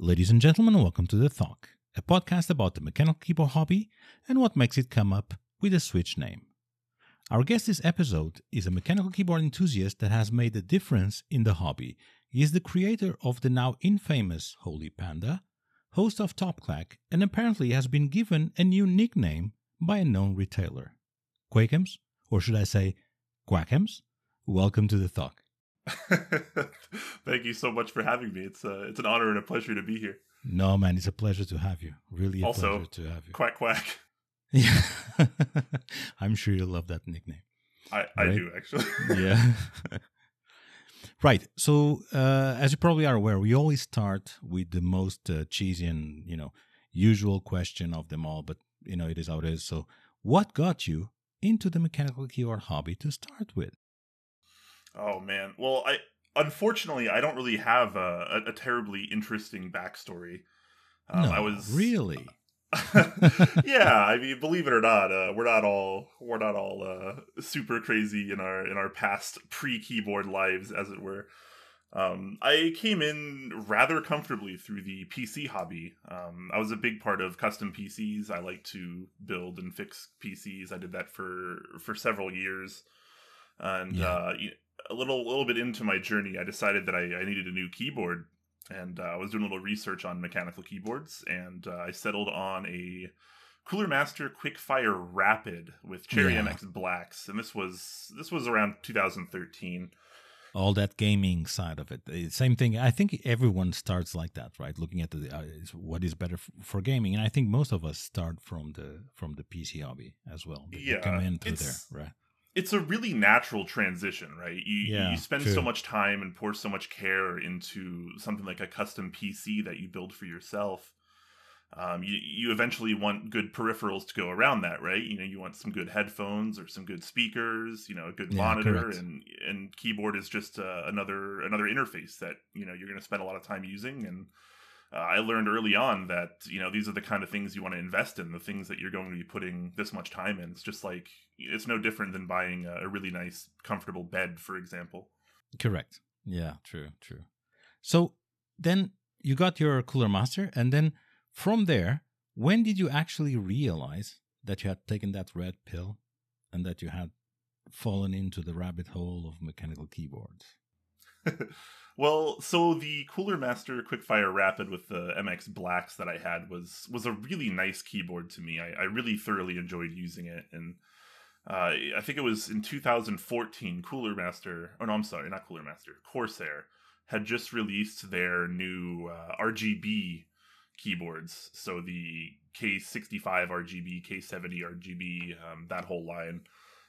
Ladies and gentlemen, welcome to The Thock, a podcast about the mechanical keyboard hobby and what makes it come up with a switch name. Our guest this episode is a mechanical keyboard enthusiast that has made a difference in the hobby. He is the creator of the now infamous Holy Panda, host of Top Clack, and apparently has been given a new nickname by a known retailer. Quakemz, or should I say Quackems? Welcome to The Thock. Thank you so much for having me. It's uh, it's an honor and a pleasure to be here. No, man, it's a pleasure to have you. Really a also, pleasure to have you. Quack quack. Yeah. I'm sure you love that nickname. I, I Right. do actually. yeah. right. So, uh, as you probably are aware, we always start with the most uh, cheesy and you know usual question of them all. But you know, it is how it is. So, what got you into the mechanical keyboard hobby to start with? Oh man. Well, I unfortunately I don't really have a, a, a terribly interesting backstory. Um, no, I was really. yeah, I mean, believe it or not, uh, we're not all we're not all uh, super crazy in our in our past pre-keyboard lives, as it were. Um, I came in rather comfortably through the PC hobby. Um, I was a big part of custom PCs. I like to build and fix PCs. I did that for for several years, and Yeah. uh, a little little bit into my journey, I decided that I, I needed a new keyboard and uh, I was doing a little research on mechanical keyboards, and uh, I settled on a Cooler Master Quickfire Rapid with Cherry Yeah. MX Blacks, and this was this was around 2013. all that gaming side of it. Same thing. I think everyone starts like that, right? Looking at the uh, what is better f- for gaming, and I think most of us start from the from the PC hobby as well. Yeah, come in through there, right? It's a really natural transition, right? You Yeah, you spend true. so much time and pour so much care into something like a custom PC that you build for yourself. Um, you you eventually want good peripherals to go around that, right? You know, you want some good headphones or some good speakers, you know, a good Yeah, monitor, correct. and and keyboard is just uh, another another interface that you know you're going to spend a lot of time using. And uh, I learned early on that you know these are the kind of things you want to invest in, the things that you're going to be putting this much time in. It's just like it's no different than buying a, a really nice, comfortable bed, for example. Correct. Yeah, true, true. So then you got your Cooler Master, and then from there, when did you actually realize that you had taken that red pill and that you had fallen into the rabbit hole of mechanical keyboards? well, so the Cooler Master Quickfire Rapid with the MX Blacks that I had was was a really nice keyboard to me. I, I really thoroughly enjoyed using it, and uh, I think it was in 2014. Cooler Master, oh no, I'm sorry, not Cooler Master, Corsair had just released their new uh, RGB keyboards. So the K65 RGB, K70 RGB, um, that whole line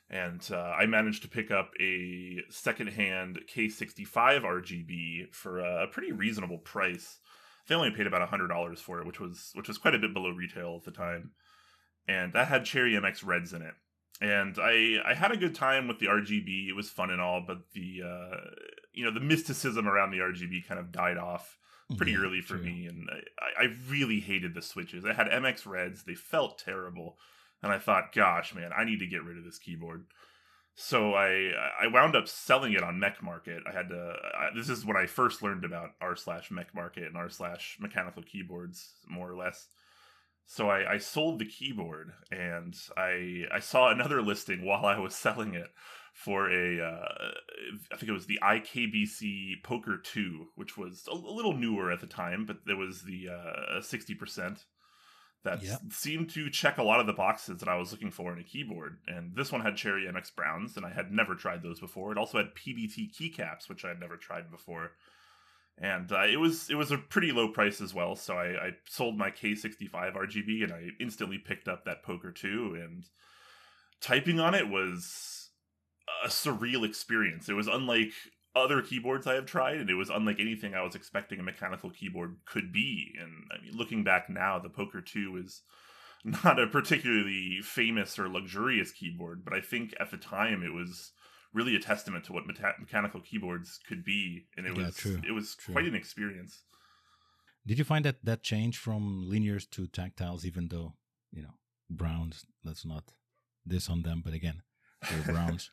and uh, I managed to pick up a secondhand K65 RGB for a pretty reasonable price. They only paid about hundred dollars for it, which was which was quite a bit below retail at the time, and that had Cherry MX Reds in it. And I I had a good time with the RGB. It was fun and all, but the uh, you know the mysticism around the RGB kind of died off pretty Yeah, early for true. me, and I, I really hated the switches. I had MX Reds; they felt terrible, and I thought, gosh, man, I need to get rid of this keyboard. So I I wound up selling it on Mech Market. I had to. I, this is when I first learned about r slash Mech Market and r slash mechanical keyboards, more or less. So I, I sold the keyboard, and I I saw another listing while I was selling it for a uh, I think it was the IKBC Poker Two, which was a, little newer at the time, but there was the uh, sixty percent that Yep. seemed to check a lot of the boxes that I was looking for in a keyboard. And this one had Cherry MX Browns, and I had never tried those before. It also had PBT keycaps, which I had never tried before. And uh, it was it was a pretty low price as well, so I, I sold my K65 RGB and I instantly picked up that Poker 2 and typing on it was a surreal experience. It was unlike other keyboards I have tried, and it was unlike anything I was expecting a mechanical keyboard could be. And I mean, looking back now, the Poker 2 is not a particularly famous or luxurious keyboard, but I think at the time it was really a testament to what meta- mechanical keyboards could be, and it Yeah, was true, it was true. quite an experience. Did you find that that change from linears to tactiles, even though you know browns? Let's not this on them, but again, they're browns.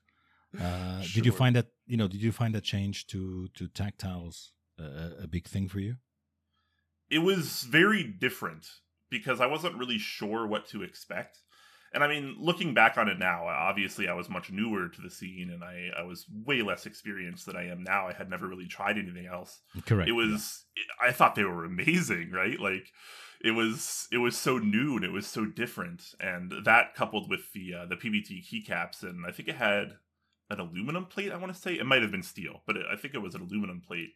Uh, Did you find that you know? Did you find that change to to tactiles uh, a big thing for you? it was very different because I wasn't really sure what to expect. And I mean, looking back on it now, obviously I was much newer to the scene and I, I was way less experienced than I am now. I had never really tried anything else. Correct. It was yeah. I thought they were amazing, right? Like it was it was so new and it was so different. And that coupled with the uh, the PBT keycaps and I think it had an aluminum plate, I want to say. It might have been steel, but it, I think it was an aluminum plate.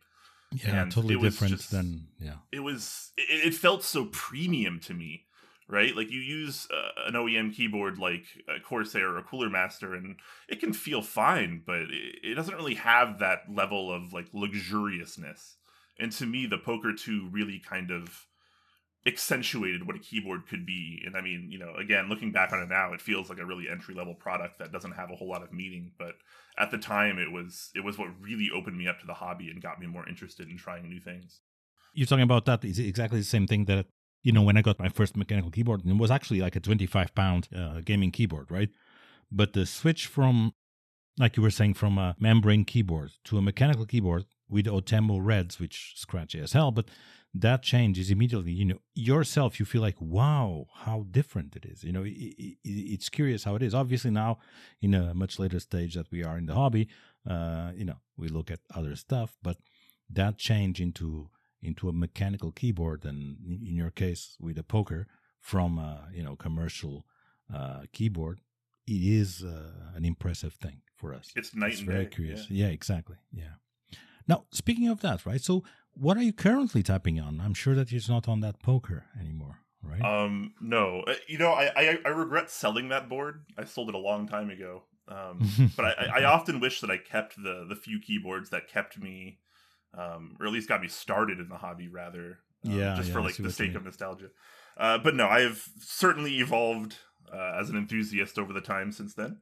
Yeah, and totally different just, than yeah. It was it, it felt so premium to me right? Like you use uh, an OEM keyboard like a Corsair or a Cooler Master, and it can feel fine, but it, it, doesn't really have that level of like luxuriousness. And to me, the Poker 2 really kind of accentuated what a keyboard could be. And I mean, you know, again, looking back on it now, it feels like a really entry level product that doesn't have a whole lot of meaning. But at the time, it was it was what really opened me up to the hobby and got me more interested in trying new things. You're talking about that is exactly the same thing that you know, when I got my first mechanical keyboard, it was actually like a 25 pound uh, gaming keyboard, right? But the switch from, like you were saying, from a membrane keyboard to a mechanical keyboard with Outemu Reds, which scratchy as hell, but that change is immediately, you know, yourself, you feel like, wow, how different it is. You know, it, it, it's curious how it is. Obviously, now in a much later stage that we are in the hobby, uh, you know, we look at other stuff, but that change into into a mechanical keyboard and in your case with a poker from a you know commercial uh, keyboard it is uh, an impressive thing for us it's and very day. curious yeah. yeah exactly yeah now speaking of that right so what are you currently typing on? I'm sure that it's not on that poker anymore right? Um no. Uh, you know I, I, I regret selling that board. I sold it a long time ago. Um, but I, I often wish that i kept the the few keyboards that kept me um, or at least got me started in the hobby rather. Um, yeah, just yeah, for like the sake of nostalgia. Uh, but no, I have certainly evolved uh, as an enthusiast over the time since then,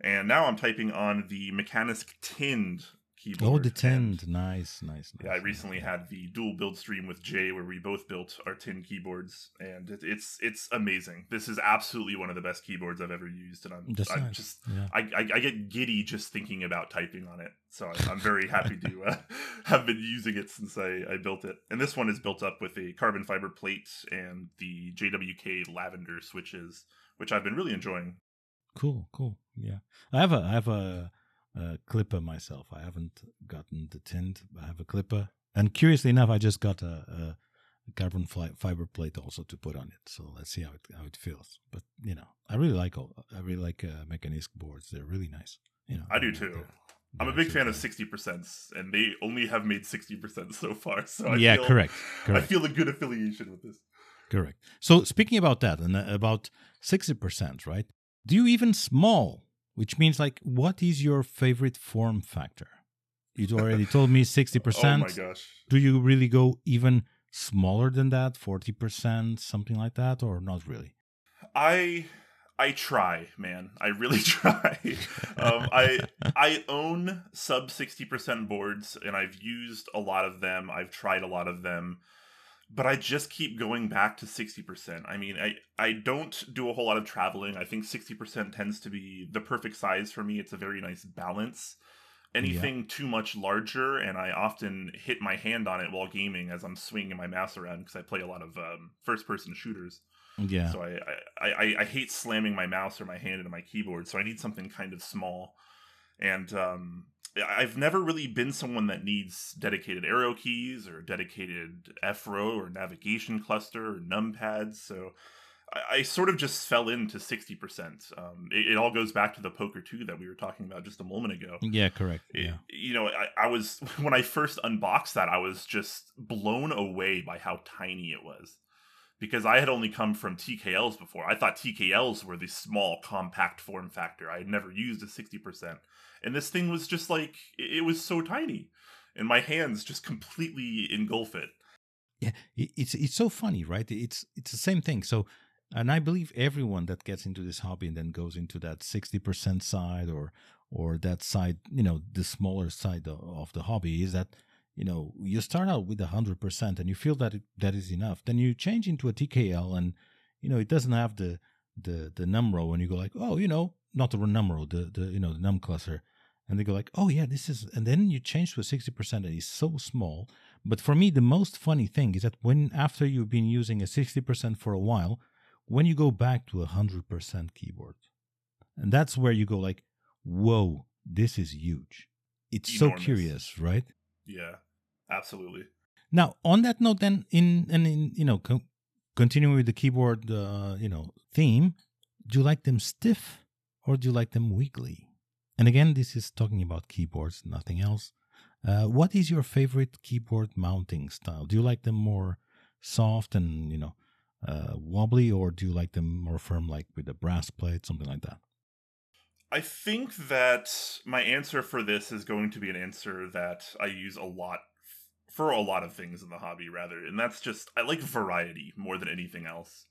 and now I'm typing on the Mechanisk Tinned keyboard. Oh, tinned, nice, nice, nice. Yeah, I recently had the dual build stream with Jay where we both built our tin keyboards, and it, it's it's amazing. This is absolutely one of the best keyboards I've ever used, and I'm, I'm nice. just yeah. I, I, I get giddy just thinking about typing on it. So I, I'm very happy to uh, have been using it since I, I built it. And this one is built up with a carbon fiber plate and the JWK lavender switches, which I've been really enjoying. Cool, cool. Yeah, I have a I have a uh, clipper myself. I haven't gotten the tint. I have a clipper, and curiously enough, I just got a, a carbon fiber plate also to put on it. So let's see how it how it feels. But you know, I really like all. I really like uh, Mechanisk boards. They're really nice. You know, I do too. They're, I'm a big fan of sixty percent, and they only have made sixty percent so far. So I yeah, feel, correct, correct. I feel a good affiliation with this. Correct. So speaking about that and uh, about sixty percent, right? Do you even small which means like what is your favorite form factor? You already told me 60% oh my gosh. Do you really go even smaller than that 40% something like that or not really? I i try man. I really try. Um, i i own sub 60% boards and i've used a lot of them. I've tried a lot of them but I just keep going back to 60%. I mean, I, I don't do a whole lot of traveling. I think 60% tends to be the perfect size for me. It's a very nice balance. Anything yeah. too much larger, and I often hit my hand on it while gaming as I'm swinging my mouse around because I play a lot of um, first person shooters. Yeah. So I, I, I, I, hate slamming my mouse or my hand into my keyboard. So I need something kind of small. And um, I've never really been someone that needs dedicated arrow keys or dedicated F row or navigation cluster or numpads. So I, I sort of just fell into 60%. Um, it, it, all goes back to the Poker 2 that we were talking about just a moment ago. Yeah, correct. It, yeah. You know, I, I was, when I first unboxed that, I was just blown away by how tiny it was because I had only come from TKLs before. I thought TKLs were the small, compact form factor. I had never used a 60% and this thing was just like it was so tiny. And my hands just completely engulf it. Yeah it's it's so funny right? It's it's the same thing. So and i believe everyone that gets into this hobby and then goes into that 60% side or or that side you know the smaller side of the hobby is that you know you start out with 100% and you feel that it, that is enough then you change into a tkl and you know it doesn't have the the the num row and you go like oh you know not the num row the the you know the num cluster and they go like, "Oh yeah, this is," and then you change to a sixty percent, and it's so small. But for me, the most funny thing is that when after you've been using a sixty percent for a while, when you go back to a hundred percent keyboard, and that's where you go like, "Whoa, this is huge." It's Enormous. so curious, right? Yeah, absolutely. Now, on that note, then, in and in you know, co- continuing with the keyboard, uh, you know, theme, do you like them stiff or do you like them wiggly? And again, this is talking about keyboards, nothing else. Uh, what is your favorite keyboard mounting style? Do you like them more soft and you know uh, wobbly, or do you like them more firm, like with a brass plate, something like that? I think that my answer for this is going to be an answer that I use a lot for a lot of things in the hobby, rather, and that's just I like variety more than anything else.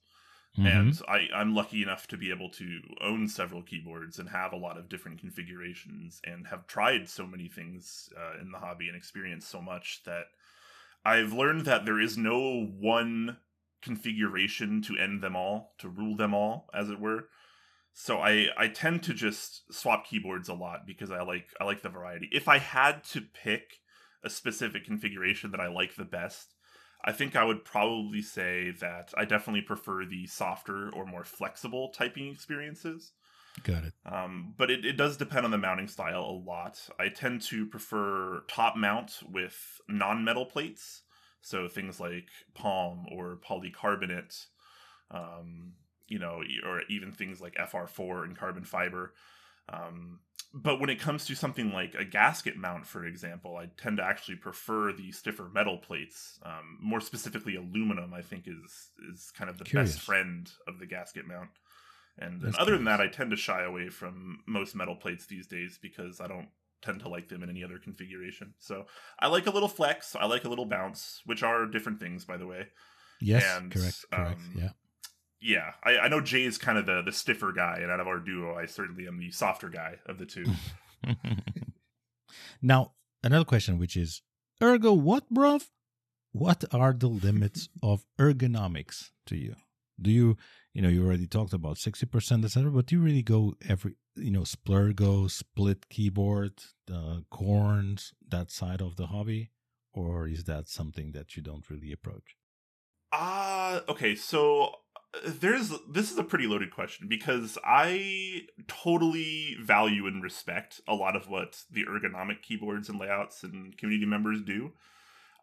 Mhm. And I, I'm lucky enough to be able to own several keyboards and have a lot of different configurations and have tried so many things uh, in the hobby and experienced so much that I've learned that there is no one configuration to end them all, to rule them all, as it were. So I, I tend to just swap keyboards a lot because I like I like the variety. If I had to pick a specific configuration that I like the best, I think I would probably say that I definitely prefer the softer or more flexible typing experiences. Got it. Um, but it, it does depend on the mounting style a lot. I tend to prefer top mount with non metal plates. So things like POM or polycarbonate, um, you know, or even things like FR4 and carbon fiber. Um, but when it comes to something like a gasket mount, for example, I tend to actually prefer the stiffer metal plates. Um, more specifically, aluminum. I think is is kind of the Curious. best friend of the gasket mount. And That's other than that, I tend to shy away from most metal plates these days because I don't tend to like them in any other configuration. So I like a little flex, I like a little bounce, which are different things, by the way. Yes, And, correct, correct. um, yeah. Yeah, I, I know Jay is kind of the the stiffer guy, and out of our duo, I certainly am the softer guy of the two. now, another question, which is ergo what, bruv? What are the limits of ergonomics to you? Do you, you know, you already talked about 60%, etc., but do you really go every, you know, splurgo, split keyboard, uh, Cornes, that side of the hobby? Or is that something that you don't really approach? Ah, okay. So uh, there's this is a pretty loaded question because I totally value and respect a lot of what the ergonomic keyboards and layouts and community members do.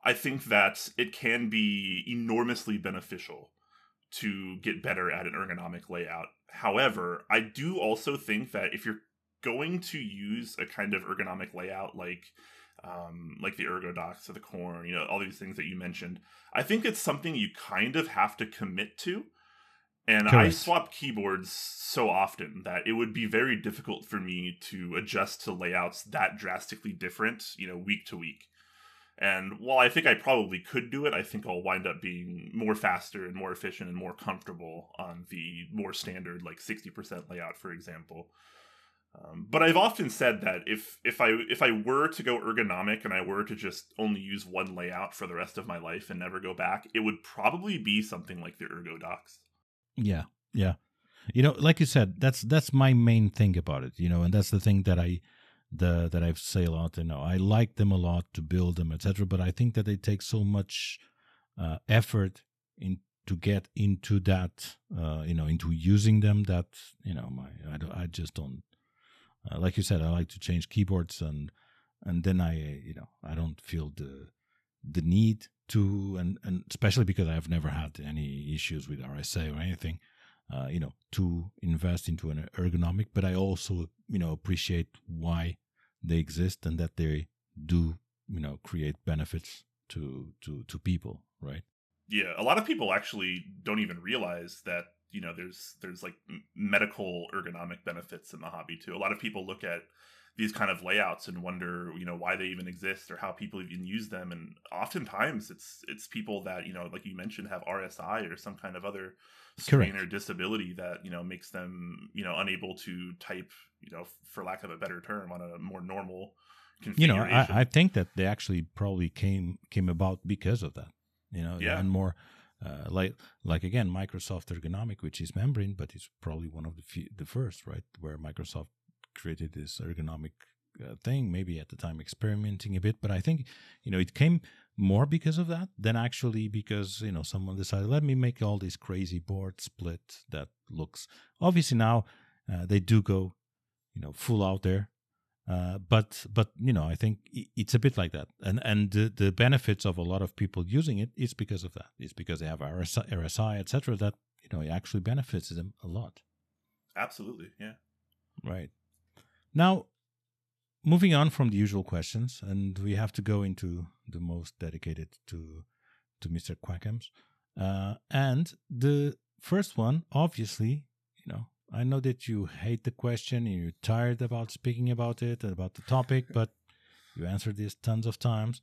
I think that it can be enormously beneficial to get better at an ergonomic layout. However, I do also think that if you're going to use a kind of ergonomic layout like um, like the ergodox or the Corne, you know, all these things that you mentioned, I think it's something you kind of have to commit to. And I swap keyboards so often that it would be very difficult for me to adjust to layouts that drastically different, you know, week to week. And while I think I probably could do it, I think I'll wind up being more faster and more efficient and more comfortable on the more standard, like 60% layout, for example. Um, but I've often said that if if I if I were to go ergonomic and I were to just only use one layout for the rest of my life and never go back, it would probably be something like the Ergodox. Yeah, yeah. You know, like you said, that's that's my main thing about it. You know, and that's the thing that I the that I've say a lot. You know, I like them a lot to build them, etc. But I think that they take so much uh, effort in to get into that. Uh, you know, into using them that you know, my I don't, I just don't. Uh, like you said, I like to change keyboards and and then I you know I don't feel the the need to and and especially because I've never had any issues with RSI or anything, uh, you know, to invest into an ergonomic. But I also you know appreciate why they exist and that they do you know create benefits to to to people, right? Yeah, a lot of people actually don't even realize that you know there's there's like medical ergonomic benefits in the hobby too. A lot of people look at these kind of layouts and wonder you know why they even exist or how people even use them and oftentimes it's it's people that you know like you mentioned have RSI or some kind of other strain Correct. or disability that you know makes them you know unable to type you know for lack of a better term on a more normal You know. I, I think that they actually probably came came about because of that. You know, Yeah. and more. Uh, like like again Microsoft ergonomic which is membrane but it's probably one of the few, the first right where Microsoft created this ergonomic uh, thing. Maybe at the time experimenting a bit, but I think you know it came more because of that than actually because you know someone decided let me make all this crazy board split that looks obviously now uh, they do go you know full out there uh, but but you know I think it's a bit like that, and and the, the benefits of a lot of people using it is because of that. It's because they have RSI, RSI etc. That you know it actually benefits them a lot. Absolutely, yeah. Right. Now, moving on from the usual questions, and we have to go into the most dedicated to to Mr. Quackham's, uh, and the first one, obviously, you know, I know that you hate the question and you're tired about speaking about it and about the topic, but you answered this tons of times.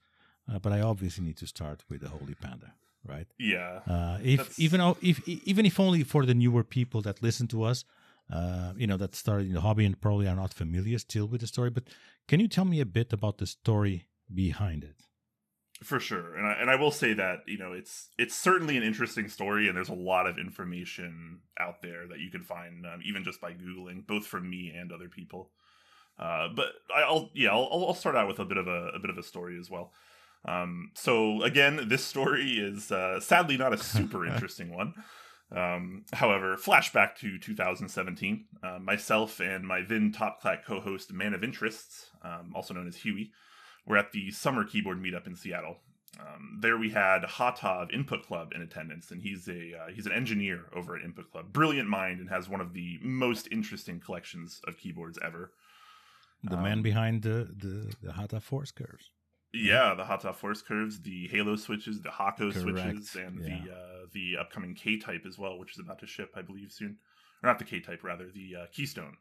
Uh, but I obviously need to start with the Holy Panda, right? Yeah. Uh, if even if even if only for the newer people that listen to us, uh, you know, that started in the hobby and probably are not familiar still with the story. But can you tell me a bit about the story behind it? for sure and I, and I will say that you know it's it's certainly an interesting story and there's a lot of information out there that you can find um, even just by googling both from me and other people uh, but I'll yeah I'll, I'll start out with a bit of a, a bit of a story as well um, so again this story is uh, sadly not a super interesting one um, however flashback to 2017 uh, myself and my then top clack co-host man of interests um, also known as huey we're at the summer keyboard meetup in Seattle. Um, there we had HaaTa of Input Club in attendance, and he's a uh, he's an engineer over at Input Club. Brilliant mind, and has one of the most interesting collections of keyboards ever. The um, man behind the, the the HaaTa force curves. Yeah, the HaaTa force curves, the Halo switches, the Hako Correct. switches, and yeah. the uh, the upcoming K type as well, which is about to ship, I believe, soon. Or not the K type, rather the uh, Keystone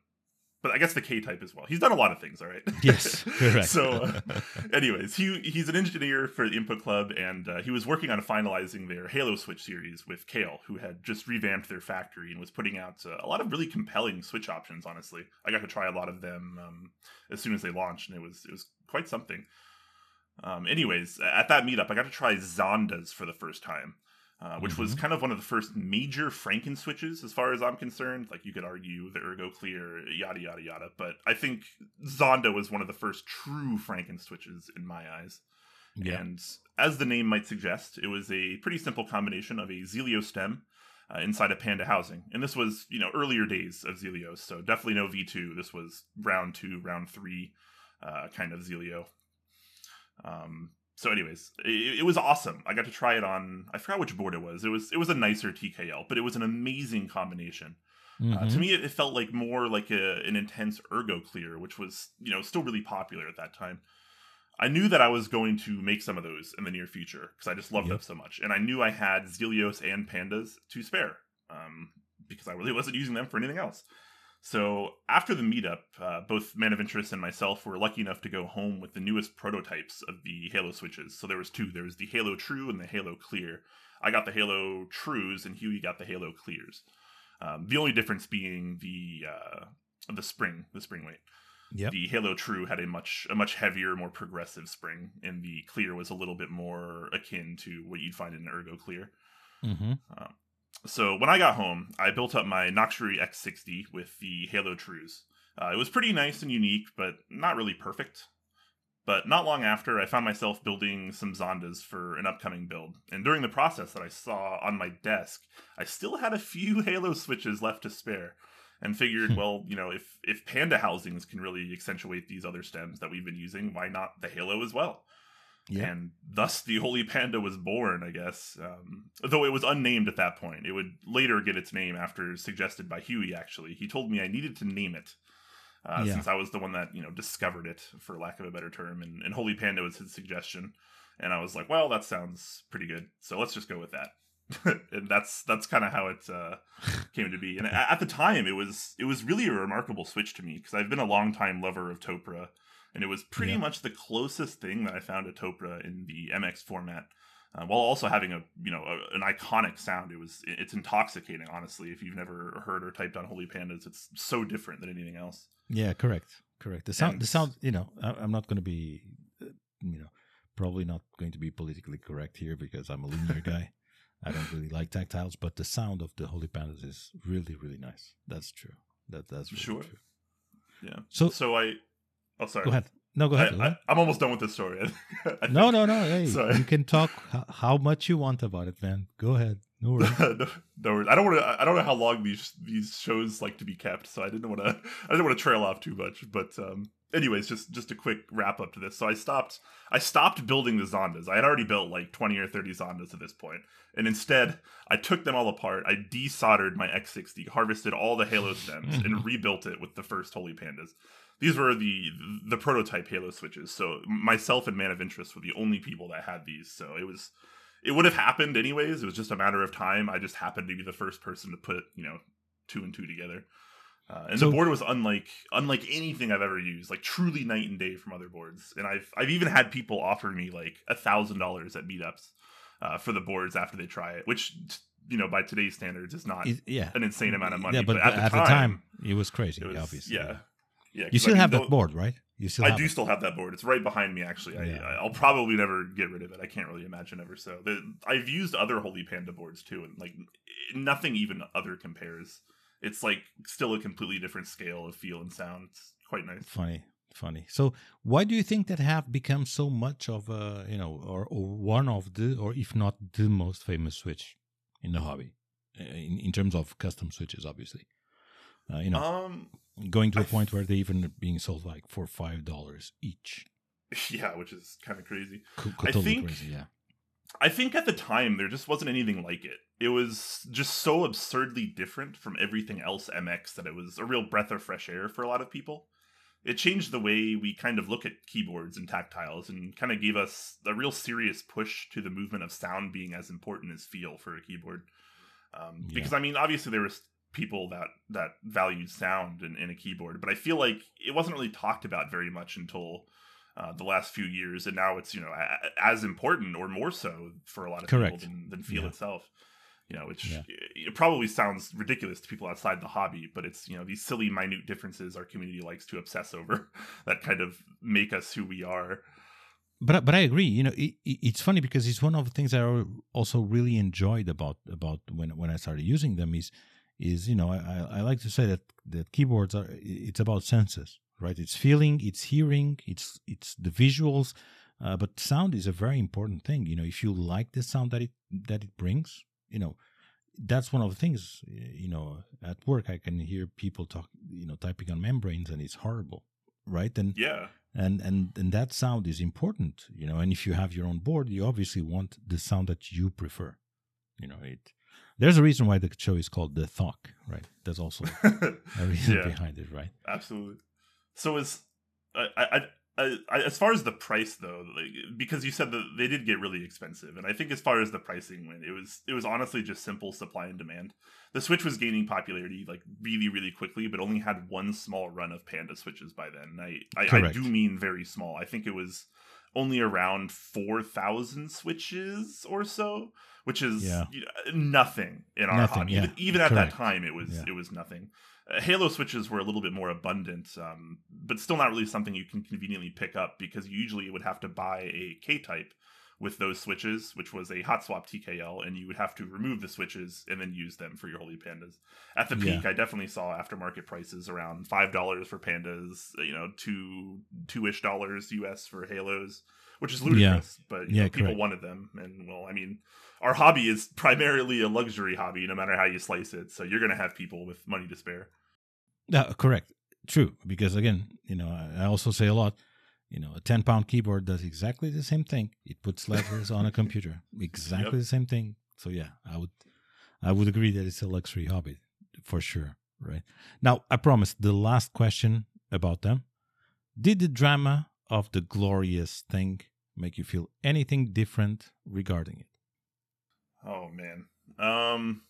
but I guess the K type as well. He's done a lot of things, all right. Yes, correct. so, uh, anyways, he he's an engineer for the Input Club, and uh, he was working on finalizing their Halo Switch series with Kailh, who had just revamped their factory and was putting out uh, a lot of really compelling Switch options. Honestly, I got to try a lot of them um, as soon as they launched, and it was it was quite something. Um, anyways, at that meetup, I got to try Zondas for the first time. Uh, which mm-hmm. was kind of one of the first major Franken switches, as far as I'm concerned. Like you could argue the Ergo Clear, yada yada yada, but I think Zonda was one of the first true Franken switches in my eyes. Yeah. And as the name might suggest, it was a pretty simple combination of a Zealio stem uh, inside a Panda housing, and this was you know earlier days of Zealios, so definitely no V2. This was round two, round three, uh, kind of Zealio. Um, so anyways it, it, was awesome i got to try it on i forgot which board it was it was it was a nicer tkl but it was an amazing combination mm-hmm. uh, to mm-hmm. me it, it, felt like more like a, an intense ergo clear which was you know still really popular at that time i knew that i was going to make some of those in the near future because i just loved yep. them so much and i knew i had zealios and pandas to spare um, because i really wasn't using them for anything else so after the meetup, uh, both Man of Interest and myself were lucky enough to go home with the newest prototypes of the Halo switches. So there was two. There was the Halo True and the Halo Clear. I got the Halo Trues, and Huey got the Halo Clears. Um, the only difference being the uh, the spring, the spring weight. Yep. The Halo True had a much a much heavier, more progressive spring, and the Clear was a little bit more akin to what you'd find in an Ergo Clear. Mm-hmm. Um, so when I got home, I built up my Noxary X60 with the Halo Trues. Uh, it was pretty nice and unique, but not really perfect. But not long after, I found myself building some Zondas for an upcoming build. And during the process that I saw on my desk, I still had a few Halo switches left to spare. And figured, hmm. well, you know, if if Panda housings can really accentuate these other stems that we've been using, why not the Halo as well? Yeah. And thus the Holy Panda was born, I guess. Um, though it was unnamed at that point. It would later get its name after suggested by Huey, actually. He told me I needed to name it. Uh, yeah. Since I was the one that you know discovered it, for lack of a better term, and, and Holy Panda was his suggestion, and I was like, well, that sounds pretty good, so let's just go with that. and that's that's kind of how it uh, came to be. And at the time, it was it was really a remarkable switch to me because I've been a long time lover of Topre and it was pretty yeah. much the closest thing that I found to Topre in the MX format. Uh, while also having a you know a, an iconic sound, it was it's intoxicating. Honestly, if you've never heard or typed on Holy Pandas, it's so different than anything else. Yeah, correct, correct. The sound, and, the sound. You know, I, am not going to be, uh, you know, probably not going to be politically correct here because I'm a linear guy. I don't really like tactiles, but the sound of the Holy Pandas is really, really nice. That's true. That that's really sure. True. Yeah. So so I Oh, sorry. Go ahead. No, go ahead. I, am almost done with this story. no, no, no. Hey, Sorry. you can talk h- how much you want about it, man. Go ahead. No worries. no, no worries. I don't want to. I don't know how long these these shows like to be kept, so I didn't want to. I didn't want to trail off too much. But um, anyways, just just a quick wrap up to this. So I stopped. I stopped building the Zondas. I had already built like twenty or thirty Zondas at this point, and instead I took them all apart. I desoldered my X60, harvested all the Halo stems, and rebuilt it with the first Holy Pandas. These were the the prototype Halo switches. So myself and Man of Interest were the only people that had these. So it was it would have happened anyways. It was just a matter of time. I just happened to be the first person to put you know two and two together. Uh, and So- the board was unlike unlike anything I've ever used, like truly night and day from other boards. And I've I've even had people offer me like a thousand dollars at meetups uh, for the boards after they try it, which you know by today's standards is not yeah. an insane amount of money. Yeah, but, at, the, time, it was crazy, it was obviously. yeah, yeah. You still have that board, right? You still I do it. still have that board. It's right behind me, actually. Yeah. I, I'll probably never get rid of it. I can't really imagine ever so. I've used other Holy Panda boards too, and like nothing even other compares. It's like still a completely different scale of feel and sound. It's quite nice. Funny, funny. So, why do you think that have become so much of a, you know, or, or one of the, or if not the most famous switch in the hobby, in, in terms of custom switches, obviously? Uh, you know, Um, going to a point where they even being sold like for five dollars each. yeah, which is kind of crazy. Co- I think- crazy, yeah. I think at the time there just wasn't anything like it. It was just so absurdly different from everything else MX that it was a real breath of fresh air for a lot of people. It changed the way we kind of look at keyboards and tactiles and kind of gave us a real serious push to the movement of sound being as important as feel for a keyboard. Um, Yeah. Because I mean, obviously there was people that that valued sound in, in a keyboard, but I feel like it wasn't really talked about very much until uh, the last few years, and now it's you know a, as important or more so for a lot of Correct. people than, than feel Yeah. itself. You know, which Yeah. it probably sounds ridiculous to people outside the hobby, but it's you know these silly, minute differences our community likes to obsess over that kind of make us who we are. but but I agree. You know, it, it- it's funny because it's one of the things I also really enjoyed about about when when I started using them is is you know I, I like to say that that keyboards are it's about senses, right? It's feeling, it's hearing, it's it's the visuals, uh, but sound is a very important thing. You know, if you like the sound that it that it brings, you know. That's one of the things, you know. At work, I can hear people talk, you know, typing on membranes, and it's horrible, right? And Yeah, and and and that sound is important you know and if you have your own board you obviously want the sound that you prefer you know it there's a reason why the show is called the Thock, right there's also a reason Yeah. behind it right absolutely. So is I, I, I, I, as far as the price though, like, because you said that they did get really expensive, and I think as far as the pricing went, it was it was honestly just simple supply and demand. The Switch was gaining popularity like really really quickly, but only had one small run of Panda Switches by then. I I, I do mean very small. I think it was only around four thousand switches or so, which is Yeah. know, nothing in our Nothing, hobby. yeah. Even, even at that time, it was Yeah. it was nothing. Uh, Halo switches were a little bit more abundant, um, but still not really something you can conveniently pick up because you usually would have to buy a K type with those switches, which was a hot swap TKL, and you would have to remove the switches and then use them for your holy pandas. At the peak, I definitely saw aftermarket prices around five dollars for pandas, you know, two two ish dollars US for halos, which is ludicrous, but you Yeah, know, people wanted them, and well, I mean, our hobby is primarily a luxury hobby, no matter how you slice it. So you're going to have people with money to spare. Yeah, correct. True. Because again, you know, I I also say a lot, you know, a 10 pound keyboard does exactly the same thing. It puts letters on a computer. Exactly Yep. the same thing. So yeah, I would I would agree that it's a luxury hobby for sure. Right. Now I promise the last question about them. Did the drama of the glorious thing make you feel anything different regarding it? Oh man. Um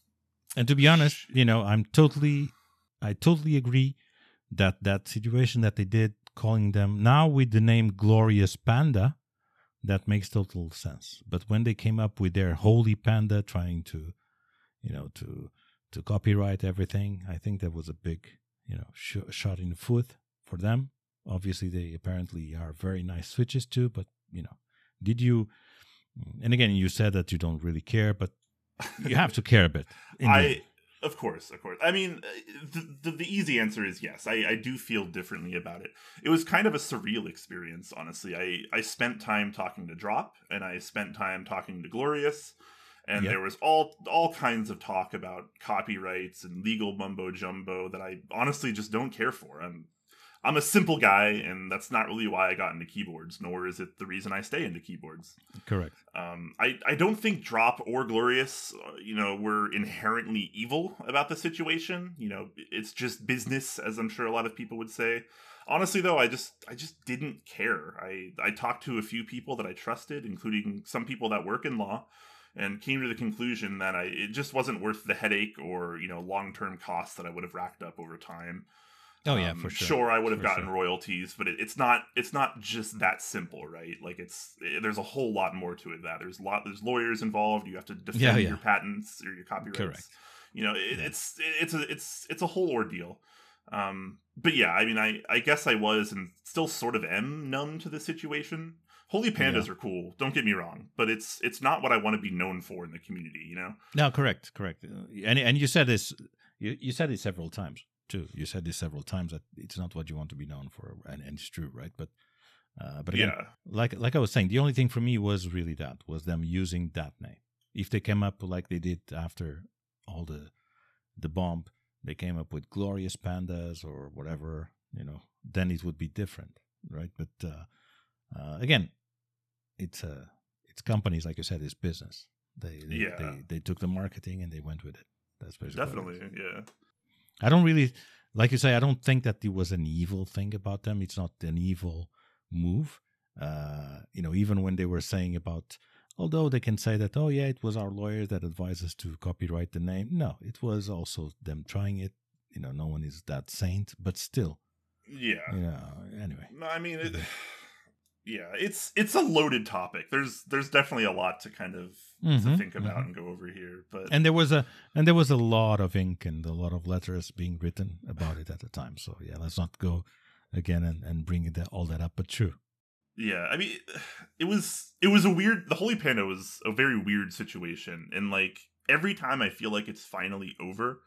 And to be honest, you know, I'm totally, I totally agree that that situation that they did, calling them now with the name Glorious Panda, that makes total sense. But when they came up with their Holy Panda, trying to, you know, to to copyright everything, I think that was a big, you know, sh- shot in the foot for them. Obviously, they apparently are very nice switches too. But you know, did you? And again, you said that you don't really care, but you have to care a bit. the I. Of course, of course. I mean, uh, the, the, the easy answer is yes. I, I do feel differently about it. It was kind of a surreal experience, honestly. I, I spent time talking to Drop, and I spent time talking to Glorious, and yep. there was all all kinds of talk about copyrights and legal mumbo jumbo that I honestly just don't care for. I'm I'm a simple guy, and that's not really why I got into keyboards, nor is it the reason I stay into keyboards. Correct. Um, I I don't think Drop or Glorious, uh, you know, were inherently evil about the situation. You know, it's just business, as I'm sure a lot of people would say. Honestly, though, I just I just didn't care. I I talked to a few people that I trusted, including some people that work in law, and came to the conclusion that I it just wasn't worth the headache or you know long term costs that I would have racked up over time. Oh yeah, um, for sure. Sure, I would have for gotten sure. royalties, but it, it's not it's not just that simple, right? Like it's it, there's a whole lot more to it. That there's a lot there's lawyers involved. You have to defend yeah, yeah. your patents or your copyrights. Correct. You know, it, yeah. it's it's a it's it's a whole ordeal. Um, but yeah, I mean, I I guess I was and still sort of am numb to the situation. Holy pandas are cool. Don't get me wrong, but it's it's not what I want to be known for in the community. You know. No, correct, correct. And and you said this you, you said it several times too. You said this several times that it's not what you want to be known for, and, and it's true, right? But uh, but again, yeah. like like I was saying, the only thing for me was really that was them using that name. If they came up like they did after all the the bomb, they came up with glorious pandas or whatever, you know, then it would be different, right? But uh, uh, again, it's a uh, it's companies like you said, it's business. They they, yeah. they they took the marketing and they went with it. That's basically definitely yeah. I don't really, like you say, I don't think that it was an evil thing about them. It's not an evil move. Uh, you know, even when they were saying about, although they can say that, oh yeah, it was our lawyers that advised us to copyright the name. No, it was also them trying it. You know, no one is that saint, but still. Yeah. You know, anyway. No, I mean, it, yeah, it's it's a loaded topic. There's there's definitely a lot to kind of mm-hmm, to think about mm-hmm. and go over here. But and there was a and there was a lot of ink and a lot of letters being written about it at the time. So yeah, let's not go again and and bring that all that up. But true. Yeah, I mean, it was it was a weird. The Holy Panda was a very weird situation, and like every time I feel like it's finally over,